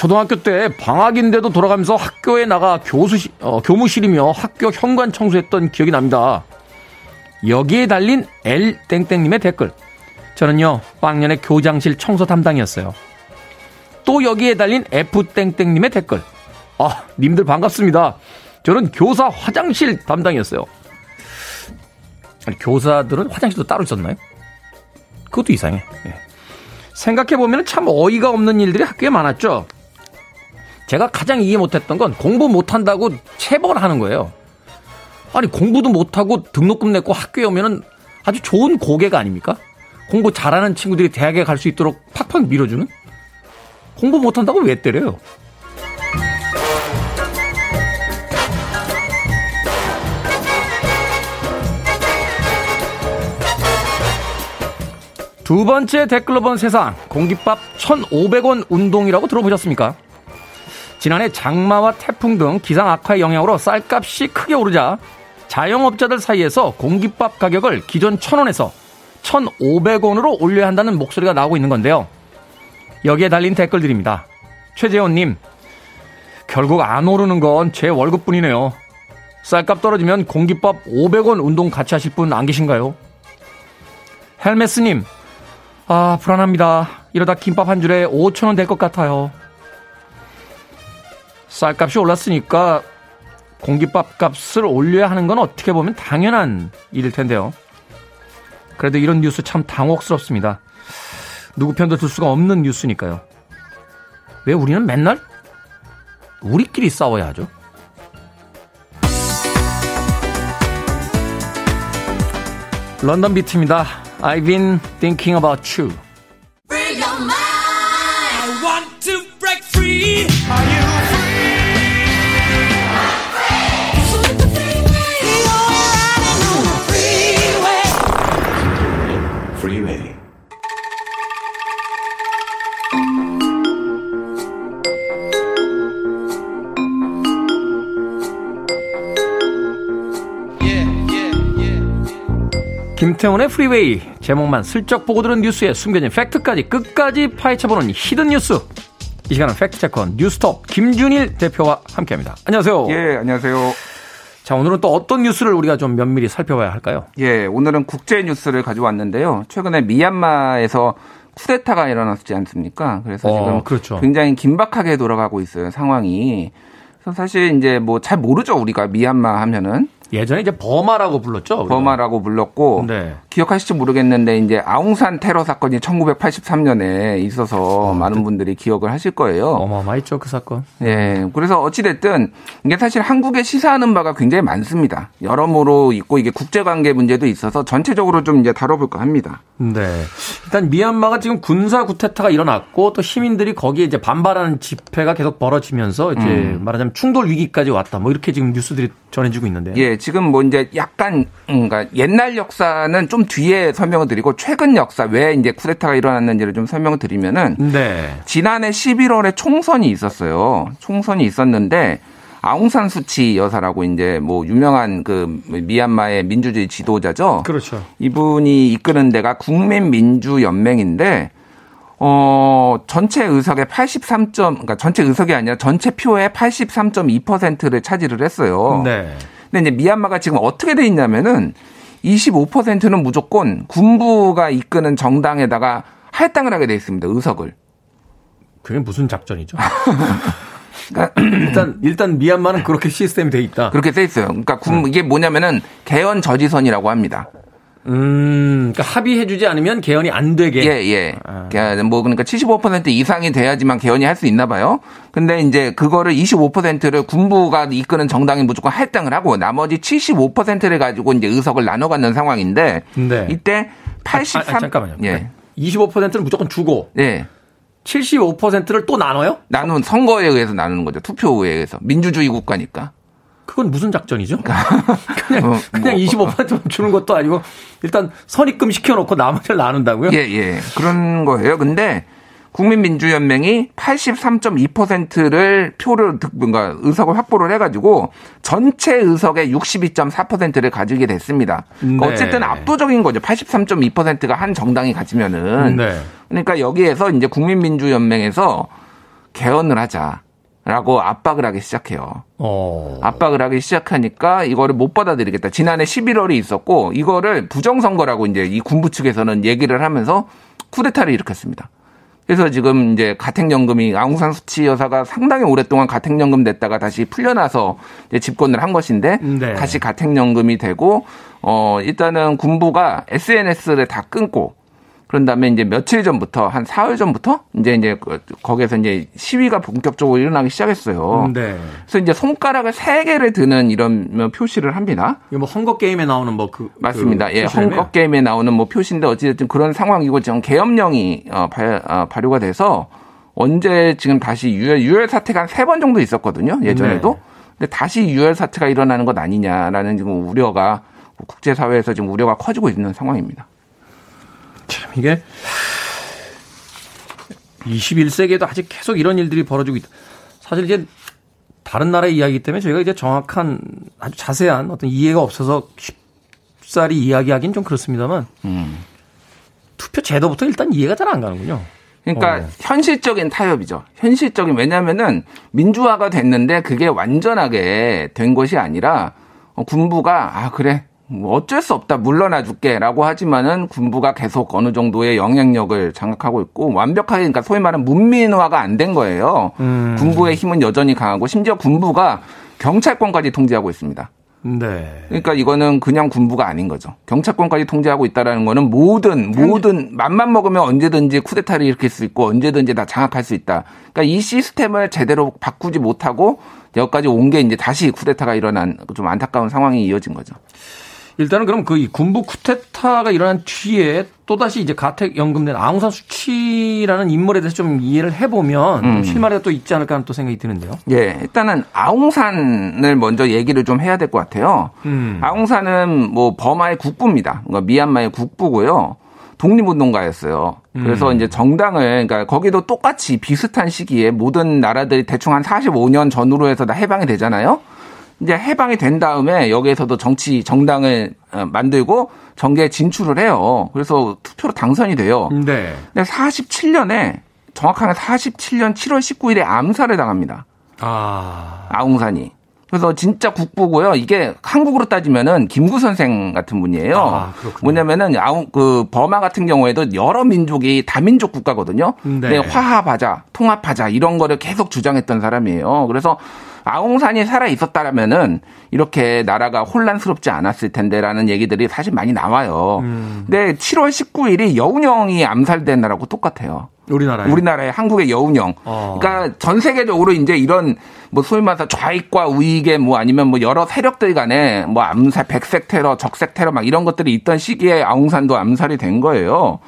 초등학교 때 방학인데도 돌아가면서 학교에 나가 교수 어, 교무실이며 학교 현관 청소했던 기억이 납니다. 여기에 달린 L 땡땡님의 댓글. 저는요 빵년의 교장실 청소 담당이었어요. 또 여기에 달린 F 땡땡님의 댓글. 아, 님들 반갑습니다. 저는 교사 화장실 담당이었어요. 아니, 교사들은 화장실도 따로 있었나요? 그것도 이상해. 예. 생각해보면 참 어이가 없는 일들이 학교에 많았죠. 제가 가장 이해 못했던 건 공부 못한다고 체벌 하는 거예요. 아니 공부도 못하고 등록금 냈고 학교에 오면은 아주 좋은 고객 아닙니까? 공부 잘하는 친구들이 대학에 갈 수 있도록 팍팍 밀어주는? 공부 못한다고 왜 때려요? 두 번째 댓글로 본 세상 공깃밥 1,500원 운동이라고 들어보셨습니까? 지난해 장마와 태풍 등 기상 악화의 영향으로 쌀값이 크게 오르자 자영업자들 사이에서 공깃밥 가격을 기존 1,000원에서 1,500원으로 올려야 한다는 목소리가 나오고 있는 건데요. 여기에 달린 댓글들입니다. 최재원님, 결국 안 오르는 건 제 월급뿐이네요. 쌀값 떨어지면 공깃밥 500원 운동 같이 하실 분 안 계신가요? 헬메스님, 아, 불안합니다. 이러다 김밥 한 줄에 5천원 될 것 같아요. 쌀값이 올랐으니까 공깃밥 값을 올려야 하는 건 어떻게 보면 당연한 일일 텐데요. 그래도 이런 뉴스 참 당혹스럽습니다. 누구 편도 들 수가 없는 뉴스니까요. 왜 우리는 맨날 우리끼리 싸워야 하죠? 런던 비트입니다. I've been thinking about you. 김태훈의 Freeway 제목만 슬쩍 보고 들은 뉴스에 숨겨진 팩트까지 끝까지 파헤쳐보는 hidden 뉴스 이 시간은 fact checker 뉴스톱 김준일 대표와 함께합니다. 안녕하세요. 예, 안녕하세요. 자, 오늘은 또 어떤 뉴스를 우리가 좀 면밀히 살펴봐야 할까요? 예, 오늘은 국제 뉴스를 가져왔는데요. 최근에 미얀마에서 쿠데타가 일어났지 않습니까? 그래서 어, 지금 그렇죠. 굉장히 긴박하게 돌아가고 있어요, 상황이. 그래서 사실 이제 뭐 잘 모르죠, 우리가 미얀마 하면은. 예전에 이제 버마라고 불렀죠. 버마라고 불렀고 네. 기억하실지 모르겠는데 이제 아웅산 테러 사건이 1983년에 있어서 어, 많은 네. 분들이 기억을 하실 거예요. 어마어마했죠 그 사건. 예. 그래서 어찌 됐든 이게 사실 한국에 시사하는 바가 굉장히 많습니다. 여러모로 있고 이게 국제 관계 문제도 있어서 전체적으로 좀 이제 다뤄볼까 합니다. 네. 일단 미얀마가 지금 군사 구테타가 일어났고 또 시민들이 거기에 이제 반발하는 집회가 계속 벌어지면서 이제 음. 말하자면 충돌 위기까지 왔다. 뭐 이렇게 지금 뉴스들이 전해지고 있는데요. 예. 지금 뭐 이제 약간 음, 그러니까 옛날 역사는 좀 뒤에 설명을 드리고 최근 역사 왜 이제 쿠데타가 일어났는지를 좀 설명을 드리면은 네. 지난해 11월에 총선이 있었어요. 총선이 있었는데 아웅산 수치 여사라고 이제 뭐 유명한 그 미얀마의 민주주의 지도자죠. 그렇죠. 이분이 이끄는 데가 국민민주연맹인데 어, 전체 의석의 83 점, 그러니까 전체 의석이 아니라 전체 표의 83.2%를 차지를 했어요. 네. 근데 이제 미얀마가 지금 어떻게 돼 있냐면은 25%는 무조건 군부가 이끄는 정당에다가 할당을 하게 돼 있습니다. 의석을. 그게 무슨 작전이죠? 그러니까 (clears throat) 일단 일단 미얀마는 그렇게 시스템이 돼 있다. 그렇게 돼 있어요. 그러니까 군, 음. 이게 뭐냐면은 개헌 저지선이라고 합니다. 음, 그러니까 합의해주지 않으면 개헌이 안 되게. 예, 예. 아. 뭐 그러니까 75% 이상이 돼야지만 개헌이 할 수 있나 봐요. 근데 이제 그거를 25%를 군부가 이끄는 정당이 무조건 할당을 하고 나머지 75%를 가지고 이제 의석을 나눠 갖는 상황인데 네. 이때 83 아, 아, 잠깐만요. 예. 25%를 무조건 주고. 예. 75%를 또 나눠요? 나눈 선거에 의해서 나누는 거죠. 투표에 의해서. 민주주의 국가니까. 그건 무슨 작전이죠? 그냥, 어, (laughs) 그냥 뭐. 25% 주는 것도 아니고 일단 선입금 시켜놓고 나머지를 나눈다고요? 예, 예. 그런 거예요. 근데 국민민주연맹이 83.2%를 표를 뭔가 의석을 확보를 해가지고 전체 의석의 62.4%를 가지게 됐습니다. 그러니까 네. 어쨌든 압도적인 거죠. 83.2%가 한 정당이 가지면은. 네. 그러니까 여기에서 이제 국민민주연맹에서 개헌을 하자. 라고 압박을 하기 시작해요. 어. 압박을 하기 시작하니까 이거를 못 받아들이겠다. 지난해 11월이 있었고 이거를 부정선거라고 이제 이 군부 측에서는 얘기를 하면서 쿠데타를 일으켰습니다. 그래서 지금 이제 가택연금이 아웅산 수치 여사가 상당히 오랫동안 가택연금 냈다가 다시 풀려나서 이제 집권을 한 것인데 네. 다시 가택연금이 되고 어 일단은 군부가 SNS를 다 끊고 그런 다음에 이제 며칠 전부터 한 사흘 전부터 이제 이제 그 거기에서 이제 시위가 본격적으로 일어나기 시작했어요. 음, 네. 그래서 이제 손가락을 세 개를 드는 이런 표시를 합니다. 뭐 헝거 게임에 나오는 뭐 그 맞습니다. 그 예, 헝거 게임에 나오는 뭐 표시인데 어찌됐든 그런 상황이고 지금 계엄령이 어, 발, 어, 발효가 돼서 언제 지금 다시 유혈 유혈 사태가 한 세 번 정도 있었거든요. 예전에도. 네. 근데 다시 유혈 사태가 일어나는 것 아니냐라는 지금 우려가 국제사회에서 지금 우려가 커지고 있는 상황입니다. 참 이게 21세기에도 아직 계속 이런 일들이 벌어지고 있다. 사실 이제 다른 나라의 이야기이기 때문에 저희가 이제 정확한 아주 자세한 어떤 이해가 없어서 쉽사리 이야기하기는 좀 그렇습니다만 음. 투표 제도부터 일단 이해가 잘 안 가는군요. 그러니까 어. 현실적인 타협이죠. 현실적인 왜냐하면은 민주화가 됐는데 그게 완전하게 된 것이 아니라 군부가 아 그래 뭐 어쩔 수 없다 물러나 줄게라고 하지만은 군부가 계속 어느 정도의 영향력을 장악하고 있고 완벽하게 그러니까 소위 말하는 문민화가 안 된 거예요. 음. 군부의 힘은 여전히 강하고 심지어 군부가 경찰권까지 통제하고 있습니다. 네. 그러니까 이거는 그냥 군부가 아닌 거죠. 경찰권까지 통제하고 있다라는 거는 모든 모든 맘만 먹으면 언제든지 쿠데타를 일으킬 수 있고 언제든지 다 장악할 수 있다. 그러니까 이 시스템을 제대로 바꾸지 못하고 여기까지 온 게 이제 다시 쿠데타가 일어난 좀 안타까운 상황이 이어진 거죠. 일단은 그럼 그 군부 쿠데타가 일어난 뒤에 또다시 이제 가택 연금 된 아웅산 수치라는 인물에 대해서 좀 이해를 해보면 음. 실마리가 또 있지 않을까 하는 또 생각이 드는데요. 예, 일단은 아웅산을 먼저 얘기를 좀 해야 될 것 같아요. 음. 아웅산은 뭐 버마의 국부입니다. 그러니까 미얀마의 국부고요. 독립운동가였어요. 그래서 음. 이제 정당을, 그러니까 거기도 똑같이 비슷한 시기에 모든 나라들이 대충 한 45년 전후로 해서 다 해방이 되잖아요. 이제 해방이 된 다음에 여기에서도 정치 정당을 어, 만들고 정계에 진출을 해요. 그래서 투표로 당선이 돼요. 네. 근데 47년에 정확하게 47년 7월 19일에 암살을 당합니다. 아. 아웅산이. 그래서 진짜 국부고요. 이게 한국으로 따지면은 김구 선생 같은 분이에요. 아, 뭐냐면은 아웅 그 버마 같은 경우에도 여러 민족이 다민족 국가거든요. 네. 네. 화합하자, 통합하자 이런 거를 계속 주장했던 사람이에요. 그래서 아웅산이 살아 있었다라면은 이렇게 나라가 혼란스럽지 않았을 텐데라는 얘기들이 사실 많이 나와요. 음. 근데 7월 19일이 여운형이 암살된 날하고 똑같아요. 우리나라에 우리나라의 한국의 여운형. 어. 그러니까 전 세계적으로 이제 이런 뭐 소위 말해서 좌익과 우익의 뭐 아니면 뭐 여러 세력들 간에 뭐 암살, 백색 테러, 적색 테러 막 이런 것들이 있던 시기에 아웅산도 암살이 된 거예요.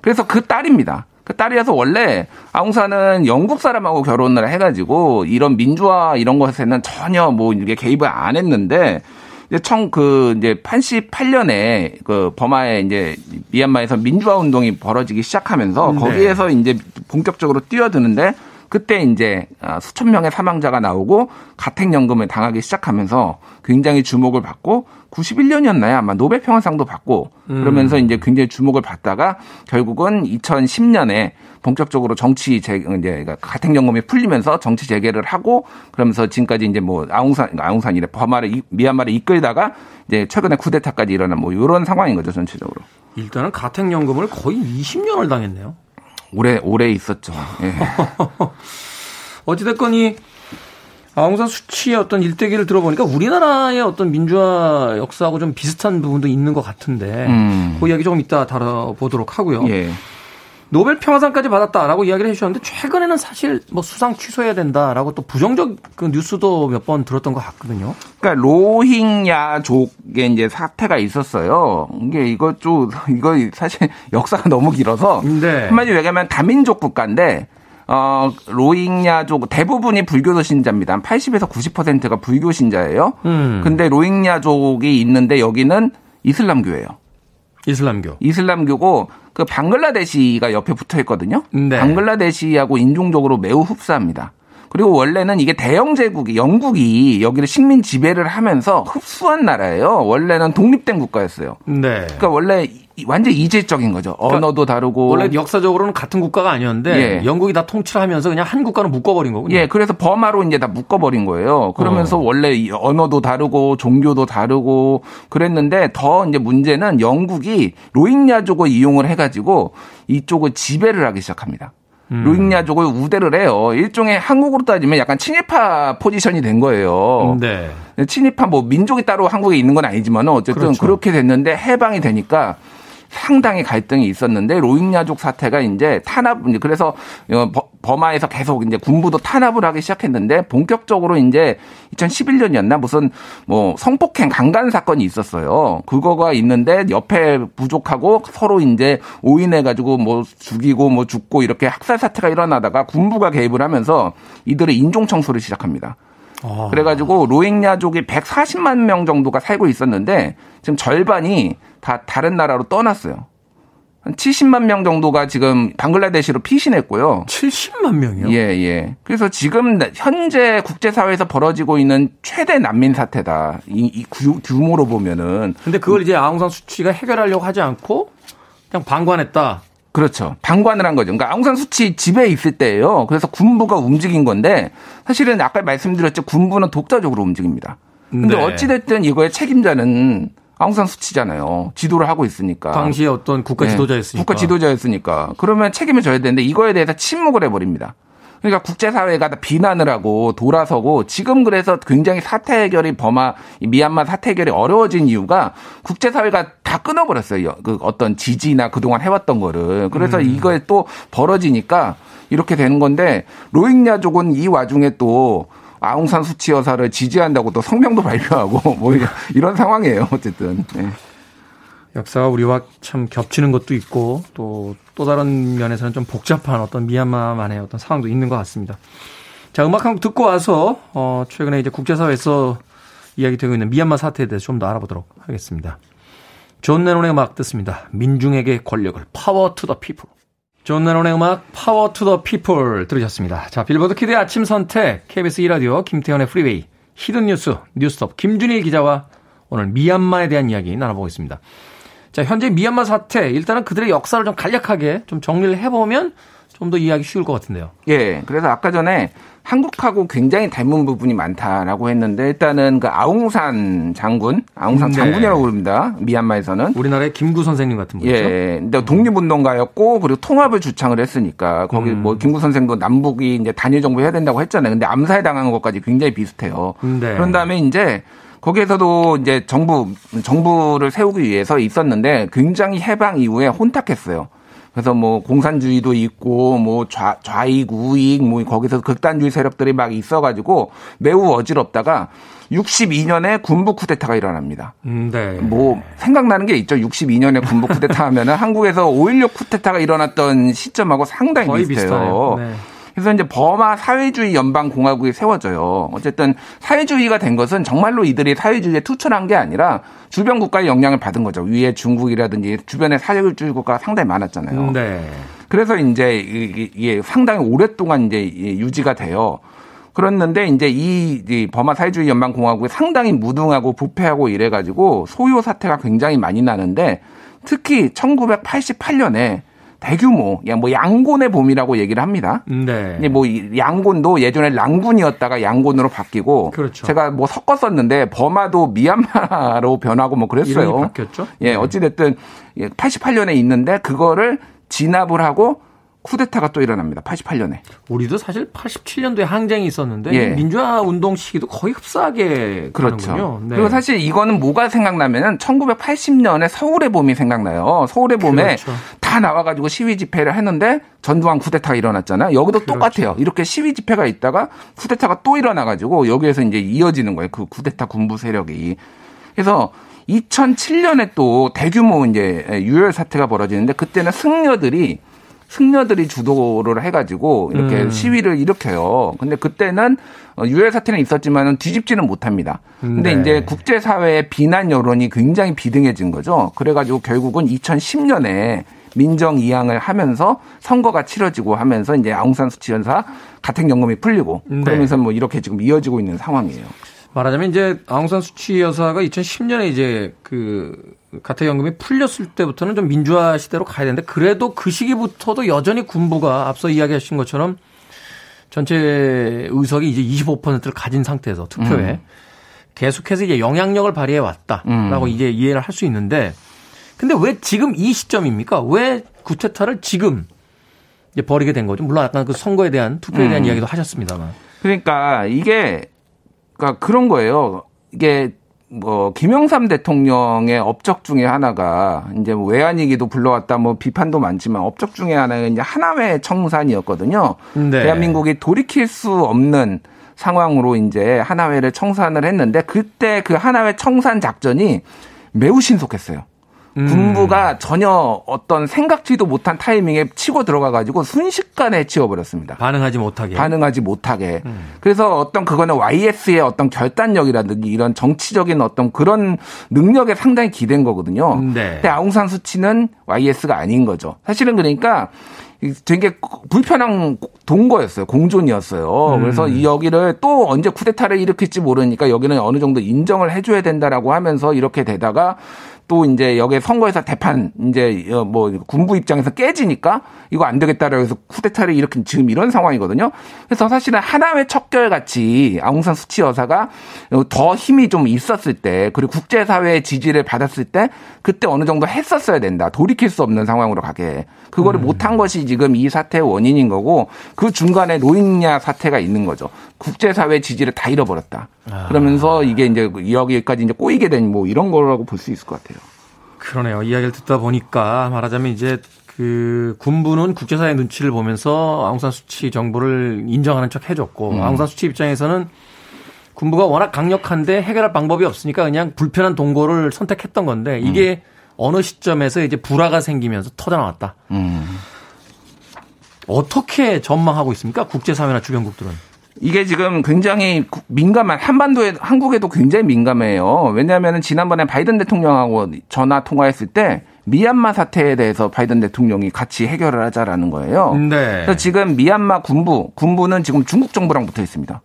그래서 그 딸입니다. 그 딸이라서 원래 아웅산은 영국 사람하고 결혼을 해가지고 이런 민주화 이런 것에는 전혀 뭐 이게 개입을 안 했는데 이제 청그 이제 88년에 그 버마에 이제 미얀마에서 민주화 운동이 벌어지기 시작하면서 네. 거기에서 이제 본격적으로 뛰어드는데 그때 이제 아, 수천 명의 사망자가 나오고 가택연금을 당하기 시작하면서 굉장히 주목을 받고 91년이었나요? 아마 노벨 평화상도 받고 그러면서 음. 이제 굉장히 주목을 받다가 결국은 2010년에 본격적으로 정치 재 이제 그러니까 가택 연금이 풀리면서 정치 재개를 하고 그러면서 지금까지 이제 뭐 아웅산 아웅산이래 버마를 미얀마를 이끌다가 이제 최근에 쿠데타까지 일어난 뭐 이런 상황인 거죠 전체적으로. 일단은 가택 연금을 거의 20년을 당했네요. 오래 오래 있었죠. 예. (laughs) 어찌됐건 이 아웅산 수치의 어떤 일대기를 들어보니까 우리나라의 어떤 민주화 역사하고 좀 비슷한 부분도 있는 것 같은데 음. 그 이야기 조금 이따 다뤄보도록 하고요. 예. 노벨 평화상까지 받았다라고 이야기를 해주셨는데 최근에는 사실 뭐 수상 취소해야 된다라고 또 부정적 그 뉴스도 몇 번 들었던 것 같거든요. 그러니까 로힝야족의 이제 사태가 있었어요. 이게 이거 좀 이거 사실 역사가 너무 길어서 네. 한마디로 얘기하면 다민족 국가인데 어, 로힝야족 대부분이 불교도 신자입니다. 한 80에서 90%가 불교 신자예요. 음. 근데 로힝야족이 있는데 여기는 이슬람교예요. 이슬람교. 이슬람교고 그 방글라데시가 옆에 붙어 있거든요. 네. 방글라데시하고 인종적으로 매우 흡사합니다. 그리고 원래는 이게 대영 제국이 영국이 여기를 식민 지배를 하면서 흡수한 나라예요. 원래는 독립된 국가였어요. 네. 그러니까 원래 완전 이질적인 거죠. 그러니까 언어도 다르고 원래 역사적으로는 같은 국가가 아니었는데 예. 영국이 다 통치하면서 그냥 한 국가는 묶어버린 거군요. 예, 그래서 버마로 이제 다 묶어버린 거예요. 그러면서 어. 원래 언어도 다르고 종교도 다르고 그랬는데 더 이제 문제는 영국이 로힝야족을 이용을 해가지고 이쪽을 지배를 하기 시작합니다. 음. 로힝야족을 우대를 해요. 일종의 한국으로 따지면 약간 친일파 포지션이 된 거예요. 네. 친일파 뭐 민족이 따로 한국에 있는 건 아니지만 어쨌든 그렇죠. 그렇게 됐는데 해방이 되니까 상당히 갈등이 있었는데 로힝야족 사태가 이제 탄압 그래서 어, 버마에서 계속 이제 군부도 탄압을 하기 시작했는데 본격적으로 이제 2011년이었나 무슨 뭐 성폭행 강간 사건이 있었어요. 그거가 있는데 옆에 부족하고 서로 이제 오인해 가지고 뭐 죽이고 뭐 죽고 이렇게 학살 사태가 일어나다가 군부가 개입을 하면서 이들의 인종 청소를 시작합니다. 아. 그래가지고 로힝야족이 140만 명 정도가 살고 있었는데 지금 절반이 다 다른 나라로 떠났어요. 한 70만 명 정도가 지금 방글라데시로 피신했고요. 70만 명이요? 예, 예. 그래서 지금 현재 국제사회에서 벌어지고 있는 최대 난민 사태다. 이, 이 규모로 보면은. 근데 그걸 이제 아웅산 수치가 해결하려고 하지 않고 그냥 방관했다. 그렇죠. 방관을 한 거죠. 그러니까 아웅산 수치 집에 있을 때예요. 그래서 군부가 움직인 건데 사실은 아까 말씀드렸죠. 군부는 독자적으로 움직입니다. 근데 네. 어찌됐든 이거의 책임자는 아웅산 수치잖아요. 지도를 하고 있으니까. 당시에 어떤 국가 네. 지도자였으니까. 국가 지도자였으니까. 그러면 책임을 져야 되는데 이거에 대해서 침묵을 해버립니다. 그러니까 국제사회가 다 비난을 하고 돌아서고 지금 그래서 굉장히 사태 해결이 범하 미얀마 사태 해결이 어려워진 이유가 국제사회가 다 끊어버렸어요. 그 어떤 지지나 그동안 해왔던 거를. 그래서 음. 이거에 또 벌어지니까 이렇게 되는 건데 로힝야족은 이 와중에 또 아웅산 수치 여사를 지지한다고 또 성명도 발표하고 (laughs) 뭐 이런 상황이에요. 어쨌든. 네. 역사가 우리와 참 겹치는 것도 있고 또또 다른 면에서는 좀 복잡한 어떤 미얀마만의 어떤 상황도 있는 것 같습니다. 자, 음악 한 곡 듣고 와서 어 최근에 이제 국제사회에서 이야기되고 있는 미얀마 사태에 대해서 좀 더 알아보도록 하겠습니다. 존 레논의 음악 듣습니다. 민중에게 권력을 Power to the People. 존 레논의 음악 Power to the People 들으셨습니다. 자, 빌보드 kid의 아침 선택 KBS 2라디오 김태훈의 Freeway hidden 뉴스 뉴스톱 김준일 기자와 오늘 미얀마에 대한 이야기 나눠보겠습니다. 자, 현재 미얀마 사태 일단은 그들의 역사를 좀 간략하게 좀 정리를 해보면 좀 더 이해하기 쉬울 것 같은데요. 예. 그래서 아까 전에 한국하고 굉장히 닮은 부분이 많다라고 했는데 일단은 그 아웅산 장군, 아웅산 네. 장군이라고 부릅니다. 미얀마에서는 우리나라의 김구 선생님 같은 분이죠. 예. 근데 독립운동가였고 그리고 통합을 주창을 했으니까 거기 음. 뭐 김구 선생도 남북이 이제 단일 정부 해야 된다고 했잖아요. 근데 암살 당한 것까지 굉장히 비슷해요. 네. 그런 다음에 이제 거기에서도 이제 정부 정부를 세우기 위해서 있었는데 굉장히 해방 이후에 혼탁했어요. 그래서 뭐 공산주의도 있고 뭐 좌, 좌익, 우익 뭐 거기서 극단주의 세력들이 막 있어가지고 매우 어지럽다가 62년에 군부 쿠데타가 일어납니다. 음, 네. 뭐 생각나는 게 있죠. 62년에 군부 쿠데타 하면은 한국에서 5.16 쿠데타가 일어났던 시점하고 상당히 비슷해요. 비슷해요. 네. 그래서 이제 버마 사회주의 연방공화국이 세워져요. 어쨌든 사회주의가 된 것은 정말로 이들이 사회주의에 투철한 게 아니라 주변 국가의 영향을 받은 거죠. 위에 중국이라든지 주변에 사회주의 국가가 상당히 많았잖아요. 네. 그래서 이제 이게 상당히 오랫동안 이제 유지가 돼요. 그랬는데 이제 이 버마 사회주의 연방 공화국이 상당히 무능하고 부패하고 이래 가지고 소요 사태가 굉장히 많이 나는데 특히 1988년에 대규모, 뭐 양곤의 봄이라고 얘기를 합니다. 네. 뭐 양곤도 예전에 랑군이었다가 양곤으로 바뀌고 그렇죠. 제가 뭐 섞었었는데 버마도 미얀마로 변하고 뭐 그랬어요. 바뀌었죠? 예, 어찌 됐든 88년에 있는데 그거를 진압을 하고 쿠데타가 또 일어납니다. 88년에. 우리도 사실 87년도에 항쟁이 있었는데 예. 민주화 운동 시기도 거의 흡사하게 그렇죠. 네. 그리고 사실 이거는 뭐가 생각나면은 1980년에 서울의 봄이 생각나요. 서울의 봄에 그렇죠. 다 나와가지고 시위 집회를 했는데 전두환 쿠데타가 일어났잖아요. 여기도 그렇죠. 똑같아요. 이렇게 시위 집회가 있다가 쿠데타가 또 일어나가지고 여기에서 이제 이어지는 거예요. 그 쿠데타 군부 세력이. 그래서 2007년에 또 대규모 이제 유혈 사태가 벌어지는데 그때는 승려들이 승려들이 주도를 해가지고 이렇게 음. 시위를 일으켜요. 근데 그때는 어, 유혈 사태는 있었지만은 뒤집지는 못합니다. 근데 네. 이제 국제사회의 비난 여론이 굉장히 비등해진 거죠. 그래가지고 결국은 2010년에 민정 이양을 하면서 선거가 치러지고 하면서 이제 아웅산 수치 연사 가택 연금이 풀리고 네. 그러면서 뭐 이렇게 지금 이어지고 있는 상황이에요. 말하자면 이제 아웅산 수치 여사가 2010년에 이제 그 가택연금이 풀렸을 때부터는 좀 민주화 시대로 가야 되는데 그래도 그 시기부터도 여전히 군부가 앞서 이야기하신 것처럼 전체 의석이 이제 25%를 가진 상태에서 투표에 음. 계속해서 이제 영향력을 발휘해 왔다라고 음. 이제 이해를 할 수 있는데 근데 왜 지금 이 시점입니까? 왜 구테타를 지금 이제 버리게 된 거죠? 물론 아까 그 선거에 대한 투표에 대한 음. 이야기도 하셨습니다만. 그러니까 이게 그러니까 그런 거예요. 이게 뭐 김영삼 대통령의 업적 중에 하나가 이제 뭐 외환위기도 불러왔다 뭐 비판도 많지만 업적 중에 하나가 이제 하나회 청산이었거든요. 네. 대한민국이 돌이킬 수 없는 상황으로 이제 하나회를 청산을 했는데 그때 그 하나회 청산 작전이 매우 신속했어요. 음. 군부가 전혀 어떤 생각지도 못한 타이밍에 치고 들어가가지고 순식간에 치워버렸습니다. 반응하지 못하게. 반응하지 못하게. 음. 그래서 어떤 그거는 YS의 어떤 결단력이라든지 이런 정치적인 어떤 그런 능력에 상당히 기댄 거거든요. 네. 근데 아웅산 수치는 YS가 아닌 거죠. 사실은 그러니까 되게 불편한 동거였어요. 공존이었어요. 음. 그래서 이 여기를 또 언제 쿠데타를 일으킬지 모르니까 여기는 어느 정도 인정을 해줘야 된다라고 하면서 이렇게 되다가 또 이제 여기에 선거에서 대판 이제 뭐 군부 입장에서 깨지니까 이거 안 되겠다라고 해서 쿠데타를 일으킨 지금 이런 상황이거든요. 그래서 사실은 하나의 척결 같이 아웅산 수치 여사가 더 힘이 좀 있었을 때 그리고 국제사회의 지지를 받았을 때 그때 어느 정도 했었어야 된다. 돌이킬 수 없는 상황으로 가게. 그거를 음. 못한 것이 지금 이 사태의 원인인 거고 그 중간에 로힝야 사태가 있는 거죠. 국제사회 지지를 다 잃어버렸다. 아. 그러면서 이게 이제 여기까지 이제 꼬이게 된 뭐 이런 거라고 볼 수 있을 것 같아요. 그러네요. 이야기를 듣다 보니까 말하자면 이제 그 군부는 국제사회 눈치를 보면서 아웅산 수치 정부를 인정하는 척 해줬고 음. 아웅산 수치 입장에서는 군부가 워낙 강력한데 해결할 방법이 없으니까 그냥 불편한 동거를 선택했던 건데 이게 음. 어느 시점에서 이제 불화가 생기면서 터져 나왔다. 음. 어떻게 전망하고 있습니까? 국제사회나 주변국들은? 이게 지금 굉장히 민감한 한반도에 한국에도 굉장히 민감해요. 왜냐하면 지난번에 바이든 대통령하고 전화 통화했을 때 미얀마 사태에 대해서 바이든 대통령이 같이 해결을 하자라는 거예요. 네. 그래서 지금 미얀마 군부 군부는 지금 중국 정부랑 붙어 있습니다.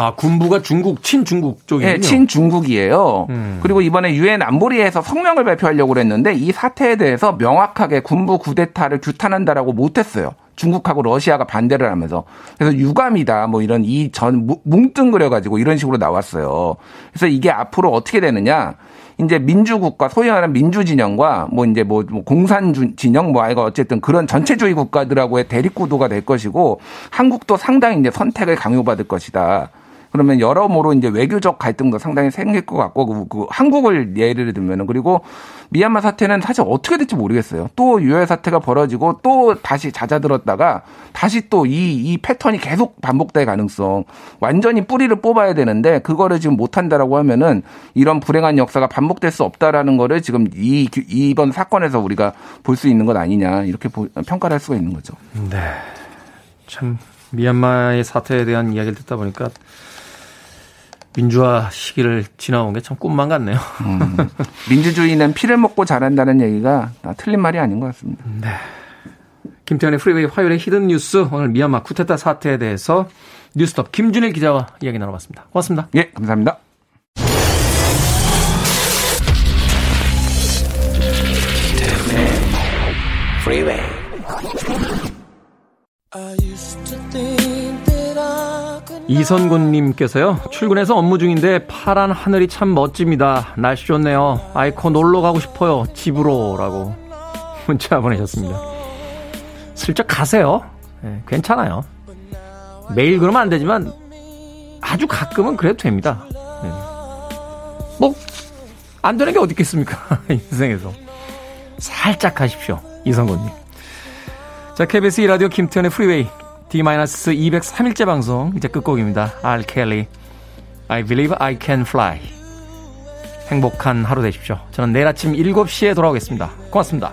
아, 군부가 중국, 친중국 쪽이에요? 네, 친중국이에요. 음. 그리고 이번에 유엔 안보리에서 성명을 발표하려고 그랬는데 이 사태에 대해서 명확하게 군부 구데타를 규탄한다라고 못했어요. 중국하고 러시아가 반대를 하면서 그래서 유감이다 뭐 이런 이 전 뭉뚱그려 가지고 이런 식으로 나왔어요. 그래서 이게 앞으로 어떻게 되느냐? 이제 민주국가 소위 말하는 민주진영과 뭐 이제 뭐, 뭐 공산 진영 뭐 아이가 어쨌든 그런 전체주의 국가들하고의 대립 구도가 될 것이고 한국도 상당히 이제 선택을 강요받을 것이다. 그러면 여러모로 이제 외교적 갈등도 상당히 생길 것 같고 그, 그 한국을 예를 들면은 그리고 미얀마 사태는 사실 어떻게 될지 모르겠어요. 또 유해 사태가 벌어지고 또 다시 잦아들었다가 다시 또이이 패턴이 계속 반복될 가능성 완전히 뿌리를 뽑아야 되는데 그거를 지금 못 한다라고 하면은 이런 불행한 역사가 반복될 수 없다라는 거를 지금 이 이번 사건에서 우리가 볼 수 있는 것 아니냐 이렇게 평가를 할 수가 있는 거죠. 네. 참 미얀마의 사태에 대한 이야기를 듣다 보니까 민주화 시기를 지나온 게 참 꿈만 같네요. 음, 민주주의는 피를 먹고 자란다는 얘기가 틀린 말이 아닌 것 같습니다. 네. 김태현의 프리웨이 화요일의 hidden 뉴스 오늘 미얀마 쿠데타 사태에 대해서 뉴스톱 김준일 기자와 이야기 나눠봤습니다. 고맙습니다. 예, 감사합니다. 이선군님께서요, 출근해서 업무 중인데 파란 하늘이 참 멋집니다. 날씨 좋네요. 아이코 놀러 가고 싶어요. 집으로. 라고 문자 보내셨습니다. 슬쩍 가세요. 네, 괜찮아요. 매일 그러면 안 되지만 아주 가끔은 그래도 됩니다. 네. 뭐, 안 되는 게 어디 있겠습니까? 인생에서. (laughs) 살짝 가십시오. 이선군님. 자, KBS 2라디오 김태현의 프리웨이. D-203일째 방송 이제 끝곡입니다. R. Kelly, I Believe I Can Fly. 행복한 하루 되십시오. 저는 내일 아침 7시에 돌아오겠습니다. 고맙습니다.